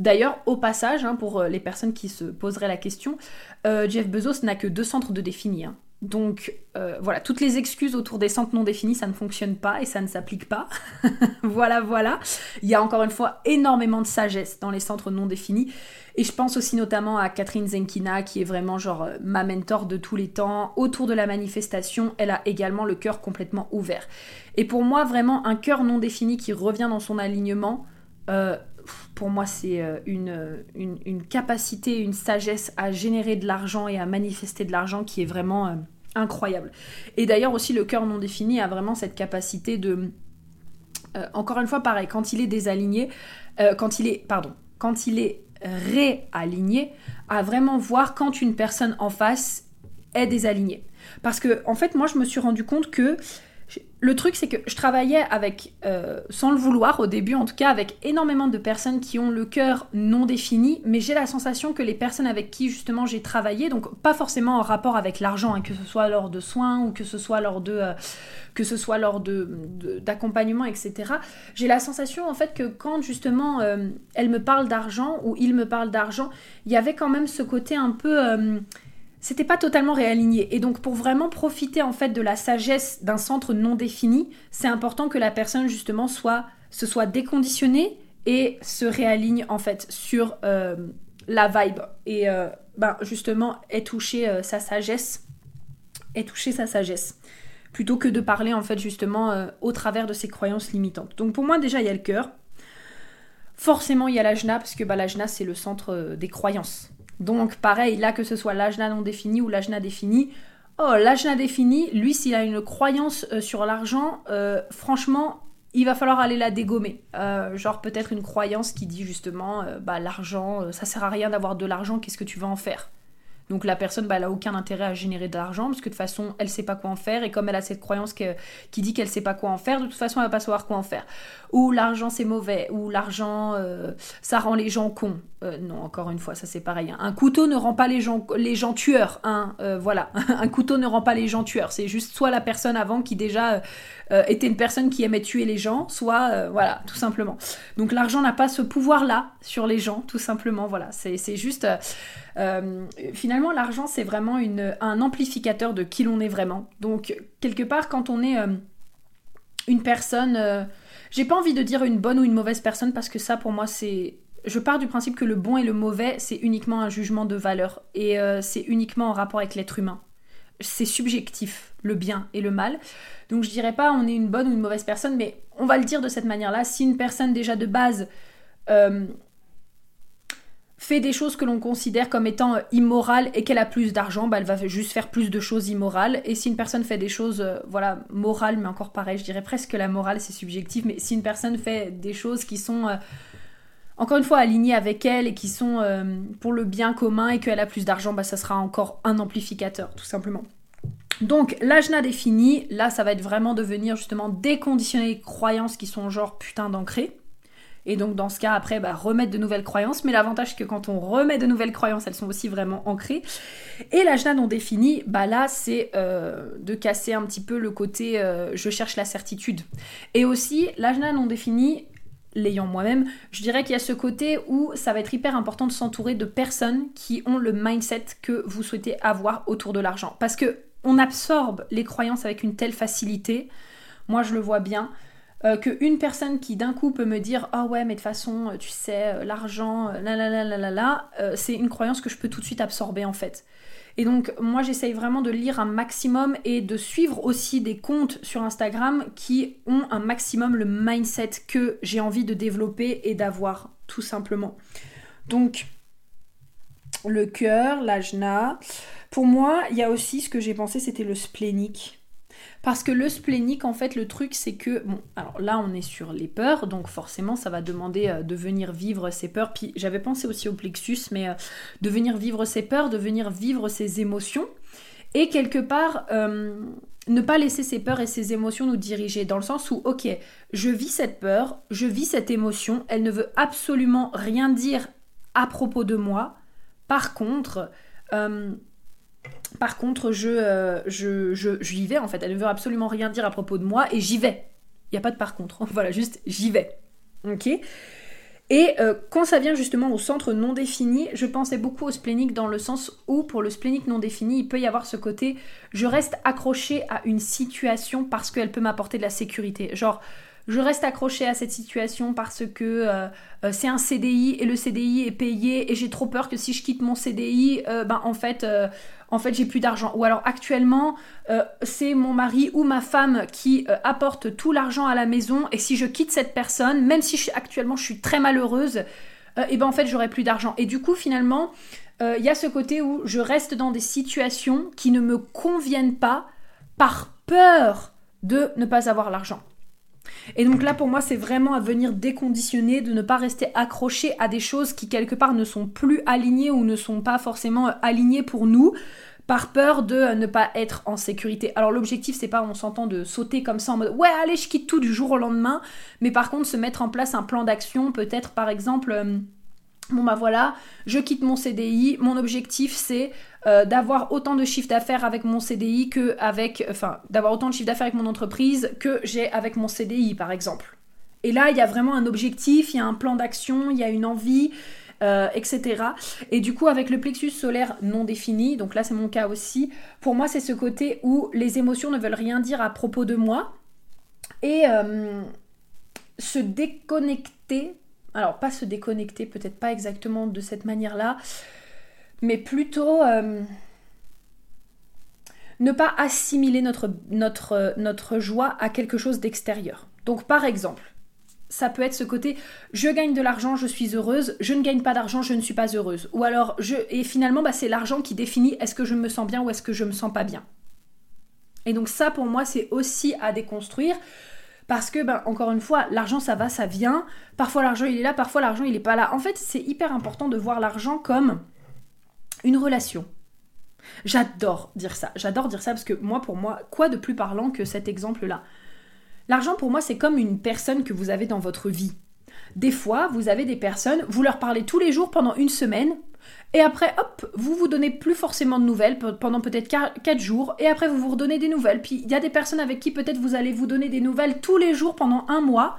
Speaker 1: D'ailleurs, au passage, hein, pour euh, les personnes qui se poseraient la question, euh, Jeff Bezos n'a que deux centres de définis. Hein. Donc euh, voilà, toutes les excuses autour des centres non définis, ça ne fonctionne pas et ça ne s'applique pas. voilà, voilà. Il y a encore une fois énormément de sagesse dans les centres non définis. Et je pense aussi notamment à Catherine Zenkina, qui est vraiment genre ma mentor de tous les temps. Autour de la manifestation, elle a également le cœur complètement ouvert. Et pour moi, vraiment, un cœur non défini qui revient dans son alignement, pour moi, c'est euh, une, une, capacité, une sagesse à générer de l'argent et à manifester de l'argent qui est vraiment euh, incroyable. Et d'ailleurs aussi, le cœur non défini a vraiment cette capacité de... Euh, encore une fois, pareil, quand il est désaligné, quand il est... Pardon. Quand il est réaligné, à vraiment voir quand une personne en face est désalignée. Parce que, en fait, moi, je me suis rendu compte que le truc, c'est que je travaillais avec, euh, sans le vouloir au début en tout cas, avec énormément de personnes qui ont le cœur non défini, mais j'ai la sensation que les personnes avec qui justement j'ai travaillé, donc pas forcément en rapport avec l'argent, hein, que ce soit lors de soins ou que ce soit lors de, euh, que ce soit lors d'accompagnement, etc. J'ai la sensation en fait que quand justement euh, elle me parle d'argent ou il me parle d'argent, il y avait quand même ce côté un peu c'était pas totalement réaligné. Et donc pour vraiment profiter en fait de la sagesse d'un centre non défini, c'est important que la personne justement soit se soit déconditionnée et se réaligne en fait sur euh, la vibe et euh, ben, justement ait touché euh, sa sagesse, ait touché sa sagesse plutôt que de parler en fait justement au travers de ses croyances limitantes. Donc pour moi déjà il y a le cœur. Forcément il y a l'ajna parce que bah, l'ajna c'est le centre des croyances. Donc pareil, là que ce soit l'ajna non défini ou l'ajna défini, oh l'ajna défini, lui s'il a une croyance euh, sur l'argent, euh, franchement, il va falloir aller la dégommer. Euh, genre peut-être une croyance qui dit justement, bah l'argent, ça sert à rien d'avoir de l'argent, qu'est-ce que tu vas en faire? Donc la personne, bah, elle n'a aucun intérêt à générer de l'argent parce que de toute façon, elle sait pas quoi en faire et comme elle a cette croyance qui dit qu'elle sait pas quoi en faire, de toute façon, elle va pas savoir quoi en faire. Ou l'argent c'est mauvais, ou l'argent ça rend les gens cons. Euh, non, encore une fois, ça c'est pareil. Hein. Un couteau ne rend pas les gens, les gens tueurs. Hein. Euh, voilà, un couteau ne rend pas les gens tueurs. C'est juste soit la personne avant qui déjà était une personne qui aimait tuer les gens, soit voilà, tout simplement. Donc l'argent n'a pas ce pouvoir-là sur les gens, tout simplement. Voilà, c'est juste euh, finalement, l'argent, c'est vraiment un amplificateur de qui l'on est vraiment. Donc, quelque part, quand on est euh, une personne... Euh, j'ai pas envie de dire une bonne ou une mauvaise personne parce que ça, pour moi, c'est... Je pars du principe que le bon et le mauvais, c'est uniquement un jugement de valeur. Et c'est uniquement en rapport avec l'être humain. C'est subjectif, le bien et le mal. Donc je dirais pas on est une bonne ou une mauvaise personne, mais on va le dire de cette manière-là. Si une personne déjà de base fait des choses que l'on considère comme étant euh, immorales et qu'elle a plus d'argent, bah, elle va juste faire plus de choses immorales. Et si une personne fait des choses, euh, voilà, morales, mais encore pareil, je dirais presque que la morale c'est subjectif, mais si une personne fait des choses qui sont euh, encore une fois alignées avec elle et qui sont pour le bien commun et qu'elle a plus d'argent, bah, ça sera encore un amplificateur, tout simplement. Donc l'ajna défini, là ça va être vraiment devenir justement déconditionner les croyances qui sont genre putain d'ancrées Et donc dans ce cas, après, bah, remettre de nouvelles croyances. Mais l'avantage, c'est que quand on remet de nouvelles croyances, elles sont aussi vraiment ancrées. Et l'ajna non défini, bah là, c'est euh, de casser un petit peu le côté euh, je cherche la certitude. Et aussi, l'ajna non défini, l'ayant moi-même, je dirais qu'il y a ce côté où ça va être hyper important de s'entourer de personnes qui ont le mindset que vous souhaitez avoir autour de l'argent. Parce que on absorbe les croyances avec une telle facilité. Moi, je le vois bien. Euh, qu'une personne qui d'un coup peut me dire ah ouais mais de toute façon tu sais euh, l'argent euh, la la la la la la c'est une croyance que je peux tout de suite absorber en fait et donc moi j'essaye vraiment de lire un maximum et de suivre aussi des comptes sur Instagram qui ont un maximum le mindset que j'ai envie de développer et d'avoir tout simplement. Donc le cœur, l'ajna. Pour moi, il y a aussi ce que j'ai pensé, c'était le splénique. Parce que le splénique, en fait, le truc, c'est que, bon, alors là, on est sur les peurs, donc forcément, ça va demander euh, de venir vivre ses peurs. Puis j'avais pensé aussi au plexus, mais euh, de venir vivre ses peurs, de venir vivre ses émotions. Et quelque part, euh, ne pas laisser ses peurs et ses émotions nous diriger, dans le sens où, ok, je vis cette peur, je vis cette émotion, elle ne veut absolument rien dire à propos de moi. Par contre, par contre, euh, je, j'y vais en fait. Elle ne veut absolument rien dire à propos de moi et j'y vais. Il n'y a pas de par contre. voilà, juste j'y vais. Ok Et euh, quand ça vient justement au centre non défini, je pensais beaucoup au splénique dans le sens où pour le splénique non défini, il peut y avoir ce côté je reste accroché à une situation parce qu'elle peut m'apporter de la sécurité. Genre, je reste accroché à cette situation parce que euh, c'est un CDI et le CDI est payé et j'ai trop peur que si je quitte mon CDI, ben en fait, en fait j'ai plus d'argent. Ou alors actuellement, c'est mon mari ou ma femme qui apporte tout l'argent à la maison et si je quitte cette personne, même si actuellement je suis très malheureuse, et ben en fait j'aurai plus d'argent. Et du coup finalement, il y a ce côté où je reste dans des situations qui ne me conviennent pas par peur de ne pas avoir l'argent. Et donc là, pour moi, c'est vraiment à venir déconditionner, de ne pas rester accroché à des choses qui, quelque part, ne sont plus alignées ou ne sont pas forcément euh, alignées pour nous par peur de euh, ne pas être en sécurité. Alors l'objectif c'est pas on s'entend de sauter comme ça en mode ouais allez je quitte tout du jour au lendemain, mais par contre se mettre en place un plan d'action, peut-être par exemple euh, Bon bah voilà, je quitte mon CDI. Mon objectif c'est euh, d'avoir autant de chiffre d'affaires avec mon CDI que avec, enfin, d'avoir autant de chiffre d'affaires avec mon entreprise que j'ai avec mon CDI par exemple. Et là, il y a vraiment un objectif, il y a un plan d'action, il y a une envie, euh, etc. Et du coup, avec le plexus solaire non défini, donc là c'est mon cas aussi, pour moi c'est ce côté où les émotions ne veulent rien dire à propos de moi et euh, se déconnecter alors pas se déconnecter, peut-être pas exactement de cette manière-là, mais plutôt euh, ne pas assimiler notre, notre, notre joie à quelque chose d'extérieur. Donc par exemple, ça peut être ce côté je gagne de l'argent, je suis heureuse, je ne gagne pas d'argent, je ne suis pas heureuse. Ou alors je et finalement bah, c'est l'argent qui définit est-ce que je me sens bien ou est-ce que je me sens pas bien. Et donc ça pour moi c'est aussi à déconstruire parce que, ben, encore une fois, l'argent ça va, ça vient. Parfois l'argent il est là, parfois l'argent il est pas là. En fait, c'est hyper important de voir l'argent comme une relation. J'adore dire ça. J'adore dire ça parce que moi, pour moi, quoi de plus parlant que cet exemple-là? L'argent, pour moi, c'est comme une personne que vous avez dans votre vie. Des fois, vous avez des personnes, vous leur parlez tous les jours pendant une semaine, et après, hop, vous vous donnez plus forcément de nouvelles pendant peut-être 4 jours. Et après, vous vous redonnez des nouvelles. Puis il y a des personnes avec qui peut-être vous allez vous donner des nouvelles tous les jours pendant un mois.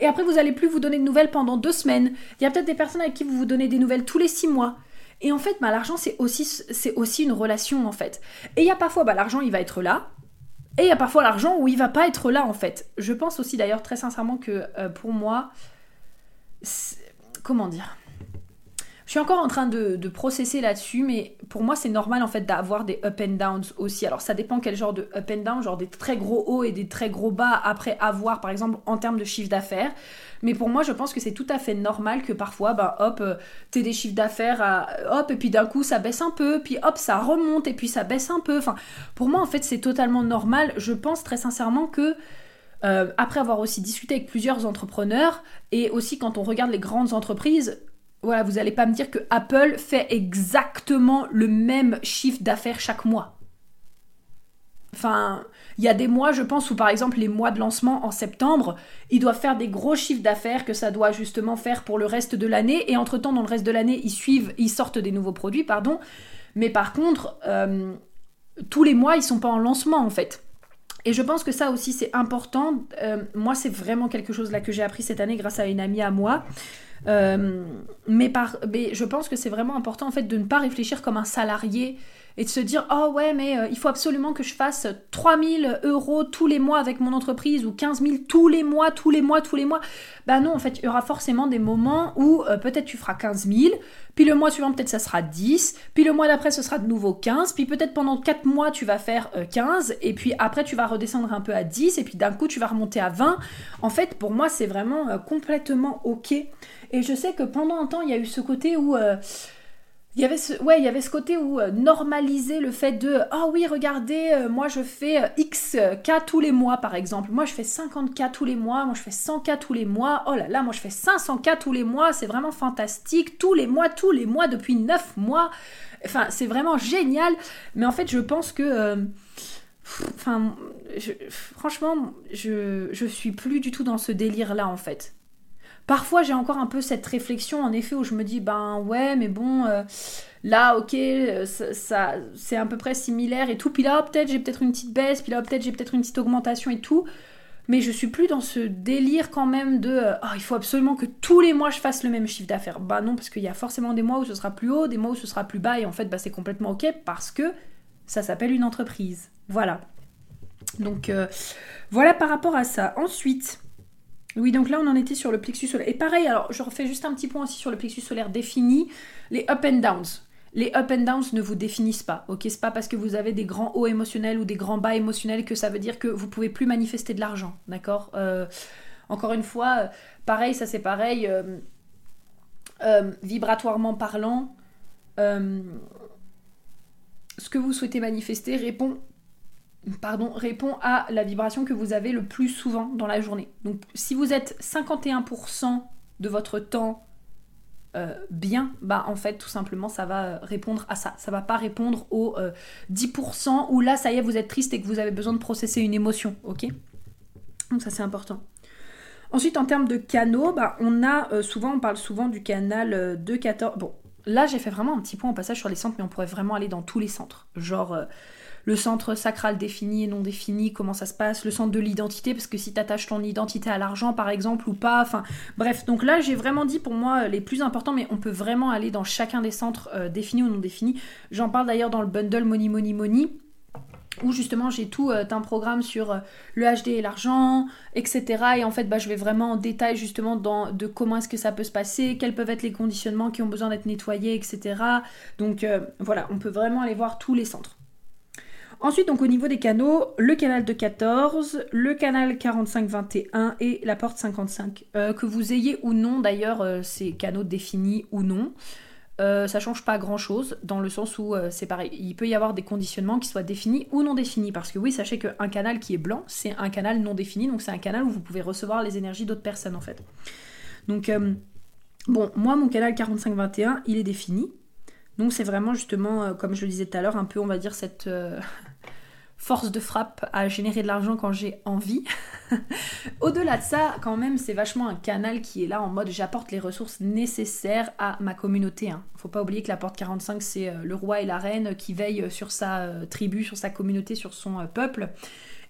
Speaker 1: Et après, vous allez plus vous donner de nouvelles pendant deux semaines. Il y a peut-être des personnes avec qui vous vous donnez des nouvelles tous les six mois. Et en fait, bah, l'argent, c'est aussi, c'est aussi une relation, en fait. Et il y a parfois, bah, l'argent, il va être là. Et il y a parfois l'argent où il va pas être là, en fait. Je pense aussi, d'ailleurs, très sincèrement, que euh, pour moi, comment dire? Je suis encore en train de, processer là-dessus, mais pour moi, c'est normal en fait d'avoir des up and downs aussi. Alors, ça dépend quel genre de up and down, genre des très gros hauts et des très gros bas après avoir, par exemple, en termes de chiffre d'affaires. Mais pour moi, je pense que c'est tout à fait normal que parfois, ben hop, euh, t'aies des chiffres d'affaires, à, hop, et puis d'un coup, ça baisse un peu, puis hop, ça remonte, et puis ça baisse un peu. Enfin, pour moi, en fait, c'est totalement normal. Je pense très sincèrement que. Euh, après avoir aussi discuté avec plusieurs entrepreneurs et aussi quand on regarde les grandes entreprises, voilà, vous n'allez pas me dire que Apple fait exactement le même chiffre d'affaires chaque mois. Enfin, il y a des mois, je pense, où par exemple les mois de lancement en septembre, ils doivent faire des gros chiffres d'affaires que ça doit justement faire pour le reste de l'année. Et entre-temps, dans le reste de l'année, ils suivent, ils sortent des nouveaux produits, pardon. Mais par contre, euh, tous les mois, ils sont pas en lancement en fait. Et je pense que ça aussi, c'est important. Euh, moi, c'est vraiment quelque chose là que j'ai appris cette année grâce à une amie à moi. Euh, mais, par, mais je pense que c'est vraiment important en fait de ne pas réfléchir comme un salarié et de se dire oh ouais mais euh, il faut absolument que je fasse 3000 euros tous les mois avec mon entreprise ou 15 000 tous les mois, tous les mois, tous les mois. Bah non, en fait, il y aura forcément des moments où euh, peut-être tu feras 15 000, puis le mois suivant peut-être ça sera 10, puis le mois d'après ce sera de nouveau 15, puis peut-être pendant 4 mois tu vas faire 15, euh, et puis après tu vas redescendre un peu à 10, et puis d'un coup tu vas remonter à 20. En fait, pour moi, c'est vraiment complètement ok. Et je sais que pendant un temps, il y a eu ce côté où il y avait ce, ouais, il y avait ce côté où euh, normaliser le fait de ah oh oui, regardez, euh, moi je fais euh, X K tous les mois par exemple. Moi je fais 50 K tous les mois, moi je fais 100 K tous les mois. Oh là là, moi je fais 500 K tous les mois, c'est vraiment fantastique. Tous les mois, tous les mois depuis 9 mois. Enfin, c'est vraiment génial. Mais en fait, je pense que enfin franchement, je je suis plus du tout dans ce délire là en fait. Parfois, j'ai encore un peu cette réflexion, en effet, où je me dis, ben ouais, mais bon, euh, là, ok, euh, ça, c'est à peu près similaire et tout. Puis là, peut-être j'ai peut-être une petite baisse, puis là, peut-être j'ai peut-être une petite augmentation et tout. Mais je suis plus dans ce délire quand même de euh, oh, il faut absolument que tous les mois je fasse le même chiffre d'affaires. Bah non, parce qu'il y a forcément des mois où ce sera plus haut, des mois où ce sera plus bas, et en fait, bah, c'est complètement ok parce que ça s'appelle une entreprise. Voilà. Donc voilà par rapport à ça. Ensuite, oui, donc là on en était sur le plexus solaire. Et pareil, alors je refais juste un petit point aussi sur le plexus solaire défini. Les up and downs. Les up and downs ne vous définissent pas, ok? C'est pas parce que vous avez des grands hauts émotionnels ou des grands bas émotionnels que ça veut dire que vous pouvez plus manifester de l'argent, d'accord? Euh, Encore une fois, euh, pareil, ça c'est pareil, euh, vibratoirement parlant, ce que vous souhaitez manifester répond pardon, répond à la vibration que vous avez le plus souvent dans la journée. Donc si vous êtes 51% de votre temps euh, bien, bah en fait tout simplement ça va répondre à ça. Ça va pas répondre aux 10% euh, où là ça y est vous êtes triste et que vous avez besoin de processer une émotion, ok? Donc ça c'est important. Ensuite en termes de canaux, bah, on a euh, souvent, on parle souvent du canal 2-14. Bon, là j'ai fait vraiment un petit point en passage sur les centres, mais on pourrait vraiment aller dans tous les centres. Genre le centre sacral défini et non défini, comment ça se passe, le centre de l'identité, parce que si tu attaches ton identité à l'argent par exemple ou pas, enfin bref, donc là j'ai vraiment dit pour moi euh, les plus importants, mais on peut vraiment aller dans chacun des centres euh, définis ou non définis. J'en parle d'ailleurs dans le bundle Money Money Money où justement j'ai tout euh, un programme sur le HD et l'argent, etc. Et en fait, bah, je vais vraiment en détail justement dans de comment est-ce que ça peut se passer, quels peuvent être les conditionnements qui ont besoin d'être nettoyés, etc. Donc voilà, on peut vraiment aller voir tous les centres. Ensuite, donc au niveau des canaux, le canal de 14, le canal 45-21 et la porte 55. Euh, que vous ayez ou non d'ailleurs euh, ces canaux définis ou non, euh, ça change pas grand chose dans le sens où c'est pareil. Il peut y avoir des conditionnements qui soient définis ou non définis. Parce que oui, sachez qu'un canal qui est blanc, c'est un canal non défini, donc c'est un canal où vous pouvez recevoir les énergies d'autres personnes en fait. Donc, bon, moi mon canal 45-21, il est défini. Donc c'est vraiment justement, euh, comme je le disais tout à l'heure, un peu on va dire cette euh, force de frappe à générer de l'argent quand j'ai envie. Au-delà de ça, quand même, c'est vachement un canal qui est là en mode j'apporte les ressources nécessaires à ma communauté. Hein. Faut pas oublier que la porte 45, c'est euh, le roi et la reine qui veillent sur sa tribu, sur sa communauté, sur son peuple.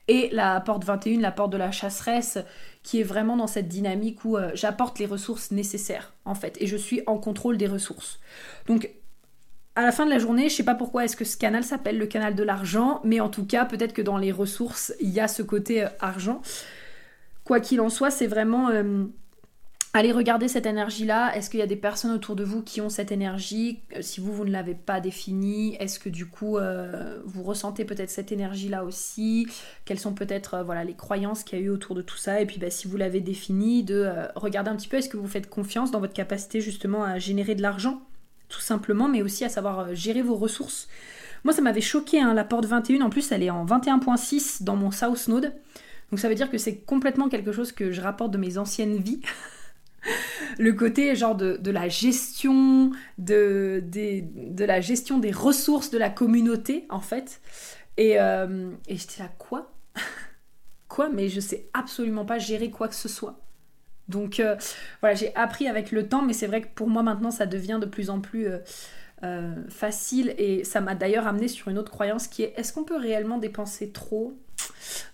Speaker 1: Et la porte 21, la porte de la chasseresse, qui est vraiment dans cette dynamique où j'apporte les ressources nécessaires, en fait, et je suis en contrôle des ressources. Donc à la fin de la journée, je sais pas pourquoi est-ce que ce canal s'appelle le canal de l'argent, mais en tout cas, peut-être que dans les ressources, il y a ce côté euh, argent. Quoi qu'il en soit, c'est vraiment euh, aller regarder cette énergie-là. Est-ce qu'il y a des personnes autour de vous qui ont cette énergie? Euh, Si vous, vous ne l'avez pas définie, est-ce que du coup, vous ressentez peut-être cette énergie-là aussi? Quelles sont peut-être voilà, les croyances qu'il y a eu autour de tout ça? Et puis, bah, si vous l'avez définie, de regarder un petit peu, est-ce que vous faites confiance dans votre capacité justement à générer de l'argent? Tout simplement, mais aussi à savoir euh, gérer vos ressources. Moi, ça m'avait choqué, hein, la porte 21, en plus, elle est en 21.6 dans mon South Node. Donc ça veut dire que c'est complètement quelque chose que je rapporte de mes anciennes vies. le côté genre de, la gestion, de, de, la gestion des ressources de la communauté, en fait. Et, euh, et j'étais là, quoi? Quoi? Mais je sais absolument pas gérer quoi que ce soit. Donc euh, voilà, j'ai appris avec le temps, mais c'est vrai que pour moi maintenant, ça devient de plus en plus euh, facile. Et ça m'a d'ailleurs amené sur une autre croyance qui est est-ce qu'on peut réellement dépenser trop?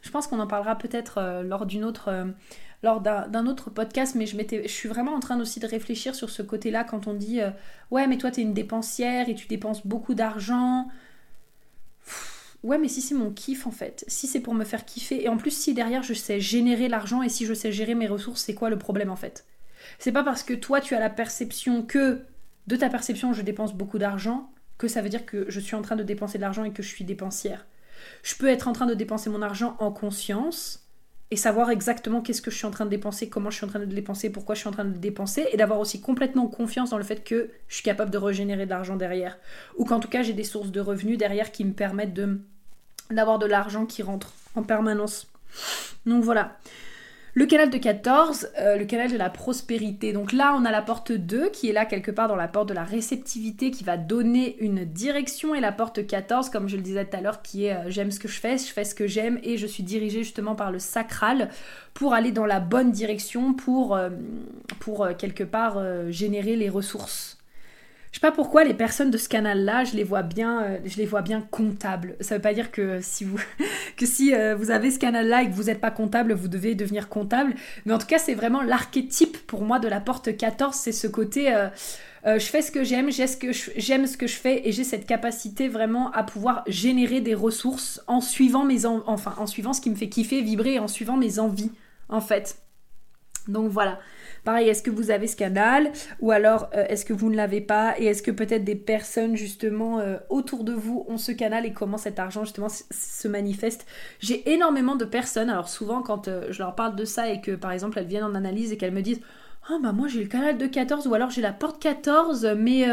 Speaker 1: Je pense qu'on en parlera peut-être lors d'une autre lors d'un autre podcast, mais je, je suis vraiment en train aussi de réfléchir sur ce côté-là quand on dit Ouais, mais toi, tu es une dépensière et tu dépenses beaucoup d'argent. Ouais, mais si c'est mon kiff en fait, si c'est pour me faire kiffer, et en plus si derrière je sais générer l'argent et si je sais gérer mes ressources, c'est quoi le problème en fait? C'est pas parce que toi tu as la perception que de ta perception je dépense beaucoup d'argent que ça veut dire que je suis en train de dépenser de l'argent et que je suis dépensière. Je peux être en train de dépenser mon argent en conscience et savoir exactement qu'est-ce que je suis en train de dépenser, comment je suis en train de le dépenser, pourquoi je suis en train de le dépenser, et d'avoir aussi complètement confiance dans le fait que je suis capable de régénérer de l'argent derrière. Ou qu'en tout cas j'ai des sources de revenus derrière qui me permettent de d'avoir de l'argent qui rentre en permanence. Donc voilà. Le canal de 14, euh, le canal de la prospérité. Donc là, on a la porte 2 qui est là quelque part dans la porte de la réceptivité qui va donner une direction et la porte 14, comme je le disais tout à l'heure, qui est euh, j'aime ce que je fais, je fais ce que j'aime et je suis dirigée justement par le sacral pour aller dans la bonne direction, pour, euh, pour quelque part générer les ressources je sais pas pourquoi les personnes de ce canal-là, je les vois bien, euh, je les vois bien comptables. Ça veut pas dire que si vous, que si euh, vous avez ce canal-là et que vous n'êtes pas comptable, vous devez devenir comptable. Mais en tout cas, c'est vraiment l'archétype pour moi de la porte 14, c'est ce côté. Euh, je fais ce que j'aime, j'aime ce que je, fais et j'ai cette capacité vraiment à pouvoir générer des ressources en suivant mes enfin en suivant ce qui me fait kiffer, vibrer, en suivant mes envies en fait. Donc voilà. Pareil, est-ce que vous avez ce canal ou alors euh, est-ce que vous ne l'avez pas et est-ce que peut-être des personnes justement euh, autour de vous ont ce canal et comment cet argent justement se manifeste? J'ai énormément de personnes, alors souvent quand euh, je leur parle de ça et que par exemple elles viennent en analyse et qu'elles me disent "Ah bah moi j'ai le canal de 14 ou alors j'ai la porte 14 mais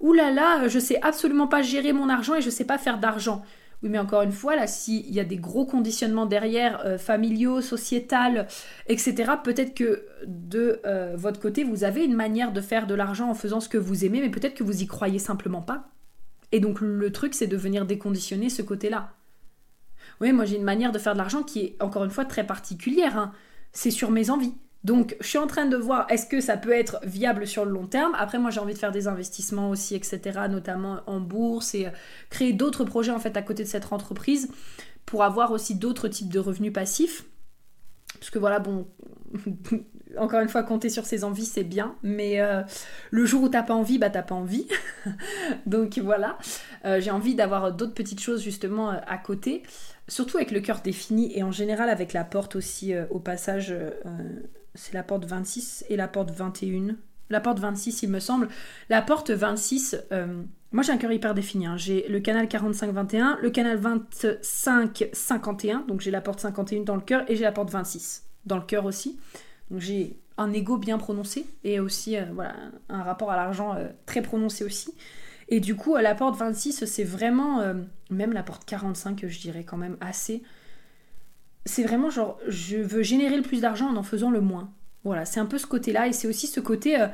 Speaker 1: oulala, je sais absolument pas gérer mon argent et je sais pas faire d'argent." Oui, mais encore une fois, là, s'il y a des gros conditionnements derrière, euh, familiaux, sociétal, etc., peut-être que de euh, votre côté, vous avez une manière de faire de l'argent en faisant ce que vous aimez, mais peut-être que vous y croyez simplement pas. Et donc, le truc, c'est de venir déconditionner ce côté-là. Oui, moi, j'ai une manière de faire de l'argent qui est, encore une fois, très particulière. Hein. C'est sur mes envies. Donc, je suis en train de voir est-ce que ça peut être viable sur le long terme? Après, moi, j'ai envie de faire des investissements aussi, etc., notamment en bourse et euh, créer d'autres projets en fait à côté de cette entreprise pour avoir aussi d'autres types de revenus passifs. Parce que voilà, bon, encore une fois, compter sur ses envies, c'est bien, mais euh, le jour où t'as pas envie, bah t'as pas envie. Donc voilà, euh, j'ai envie d'avoir d'autres petites choses justement à côté, surtout avec le cœur défini et en général avec la porte aussi au passage c'est la porte 26 et la porte 21. La porte 26, il me semble. La porte 26, euh, moi j'ai un cœur hyper défini. Hein. J'ai le canal 45-21, le canal 25-51, donc j'ai la porte 51 dans le cœur et j'ai la porte 26 dans le cœur aussi. Donc j'ai un ego bien prononcé et aussi euh, voilà, un rapport à l'argent euh, très prononcé aussi. Et du coup, la porte 26, c'est vraiment, même la porte 45, je dirais quand même assez c'est vraiment genre, je veux générer le plus d'argent en en faisant le moins. Voilà, c'est un peu ce côté-là, et c'est aussi ce côté, euh,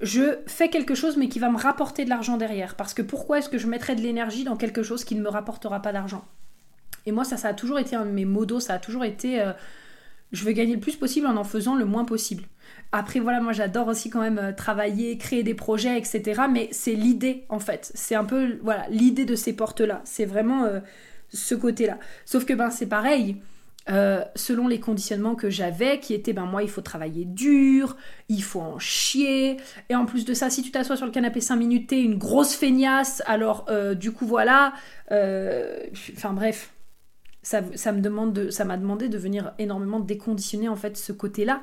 Speaker 1: je fais quelque chose mais qui va me rapporter de l'argent derrière. Parce que pourquoi est-ce que je mettrais de l'énergie dans quelque chose qui ne me rapportera pas d'argent? Et moi, ça, ça a toujours été un de mes modos, ça a toujours été, euh, je veux gagner le plus possible en en faisant le moins possible. Après, voilà, moi j'adore aussi quand même euh, travailler, créer des projets, etc. Mais c'est l'idée, en fait. C'est un peu, voilà, l'idée de ces portes-là. C'est vraiment ce côté-là. Sauf que, ben, c'est pareil euh, selon les conditionnements que j'avais, qui étaient, ben moi, il faut travailler dur, il faut en chier, et en plus de ça, si tu t'assois sur le canapé 5 minutes, t'es une grosse feignasse, alors euh, du coup, voilà, euh, enfin bref, ça, me demande de, ça m'a demandé de venir énormément déconditionner, en fait, ce côté-là,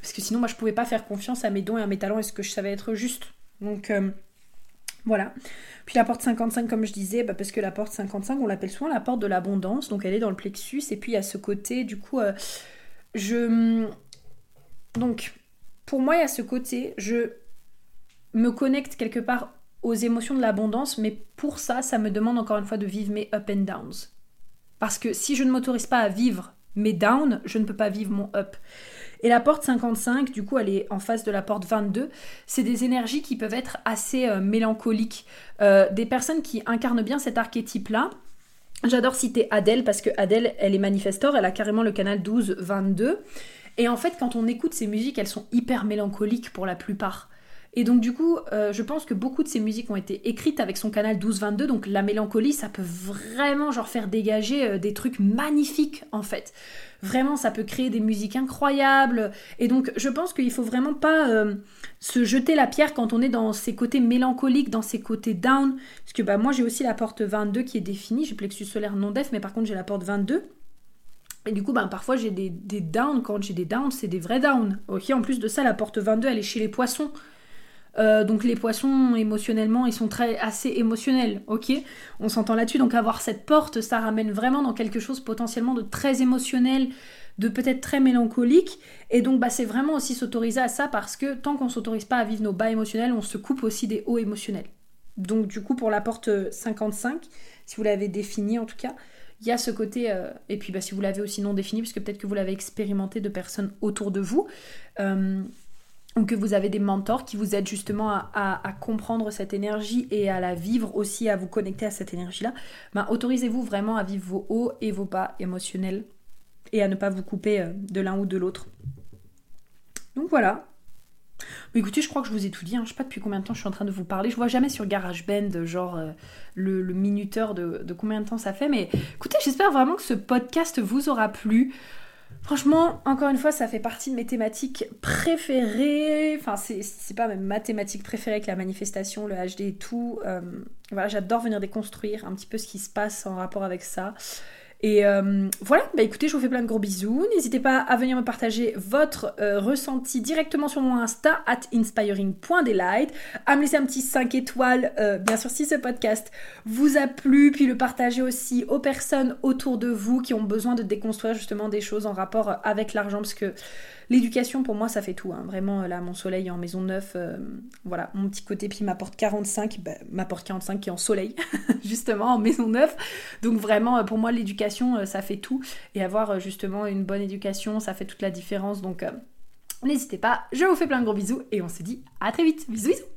Speaker 1: parce que sinon, moi, je pouvais pas faire confiance à mes dons et à mes talents et ce que je savais être juste. Donc, voilà. Puis la porte 55, comme je disais, bah, parce que la porte 55, on l'appelle souvent la porte de l'abondance, donc elle est dans le plexus, et puis à ce côté, du coup, euh, je... Donc, pour moi, il y a ce côté, je me connecte quelque part aux émotions de l'abondance, mais pour ça, ça me demande encore une fois de vivre mes up and downs. Parce que si je ne m'autorise pas à vivre mes downs, je ne peux pas vivre mon up. Et la porte 55, du coup, elle est en face de la porte 22. C'est des énergies qui peuvent être assez euh, mélancoliques. Euh, des personnes qui incarnent bien cet archétype-là J'adore citer Adèle parce que Adèle, elle est manifestor, elle a carrément le canal 12-22. Et en fait, quand on écoute ces musiques, elles sont hyper mélancoliques pour la plupart. Et donc du coup, euh, je pense que beaucoup de ces musiques ont été écrites avec son canal 12-22, donc la mélancolie, ça peut vraiment genre faire dégager euh, des trucs magnifiques en fait. Vraiment, ça peut créer des musiques incroyables. Et donc, je pense qu'il faut vraiment pas euh, se jeter la pierre quand on est dans ces côtés mélancoliques, dans ces côtés down. Parce que bah, moi, j'ai aussi la porte 22 qui est définie. J'ai plexus solaire non def, mais par contre, j'ai la porte 22. Et du coup, bah, parfois, j'ai des, des downs. Quand j'ai des downs, c'est des vrais downs. Ok, en plus de ça, la porte 22, elle est chez les poissons. Euh, donc les poissons émotionnellement ils sont très assez émotionnels, ok? On s'entend là-dessus, donc avoir cette porte, ça ramène vraiment dans quelque chose potentiellement de très émotionnel, de peut-être très mélancolique. Et donc bah, c'est vraiment aussi s'autoriser à ça parce que tant qu'on s'autorise pas à vivre nos bas émotionnels, on se coupe aussi des hauts émotionnels. Donc du coup pour la porte 55, si vous l'avez définie en tout cas, il y a ce côté, euh, et puis bah, si vous l'avez aussi non défini, puisque peut-être que vous l'avez expérimenté de personnes autour de vous, euh, ou que vous avez des mentors qui vous aident justement à, comprendre cette énergie et à la vivre aussi, à vous connecter à cette énergie-là, ben, autorisez-vous vraiment à vivre vos hauts et vos bas émotionnels et à ne pas vous couper euh, de l'un ou de l'autre. Donc voilà. Mais écoutez, je crois que je vous ai tout dit. Hein. Je sais pas depuis combien de temps je suis en train de vous parler. Je vois jamais sur GarageBand, genre euh, le, minuteur de, combien de temps ça fait. Mais écoutez, j'espère vraiment que ce podcast vous aura plu. Franchement, encore une fois, ça fait partie de mes thématiques préférées. Enfin, c'est pas même ma thématique préférée que la manifestation, le HD et tout. Euh, voilà, j'adore venir déconstruire un petit peu ce qui se passe en rapport avec ça. Et euh, voilà, bah écoutez, je vous fais plein de gros bisous. N'hésitez pas à venir me partager votre euh, ressenti directement sur mon Insta, at inspiring.delight, à me laisser un petit 5 étoiles, euh, bien sûr si ce podcast vous a plu, puis le partager aussi aux personnes autour de vous qui ont besoin de déconstruire justement des choses en rapport avec l'argent, parce que L'éducation, pour moi, ça fait tout. Hein. Vraiment, là, mon soleil en maison neuve, euh, voilà, mon petit côté, puis m'apporte 45, bah, m'apporte 45 qui est en soleil, justement, en maison neuve. Donc vraiment, euh, pour moi, l'éducation, euh, ça fait tout. Et avoir justement une bonne éducation, ça fait toute la différence. Donc, n'hésitez pas. Je vous fais plein de gros bisous et on se dit à très vite. Bisous, bisous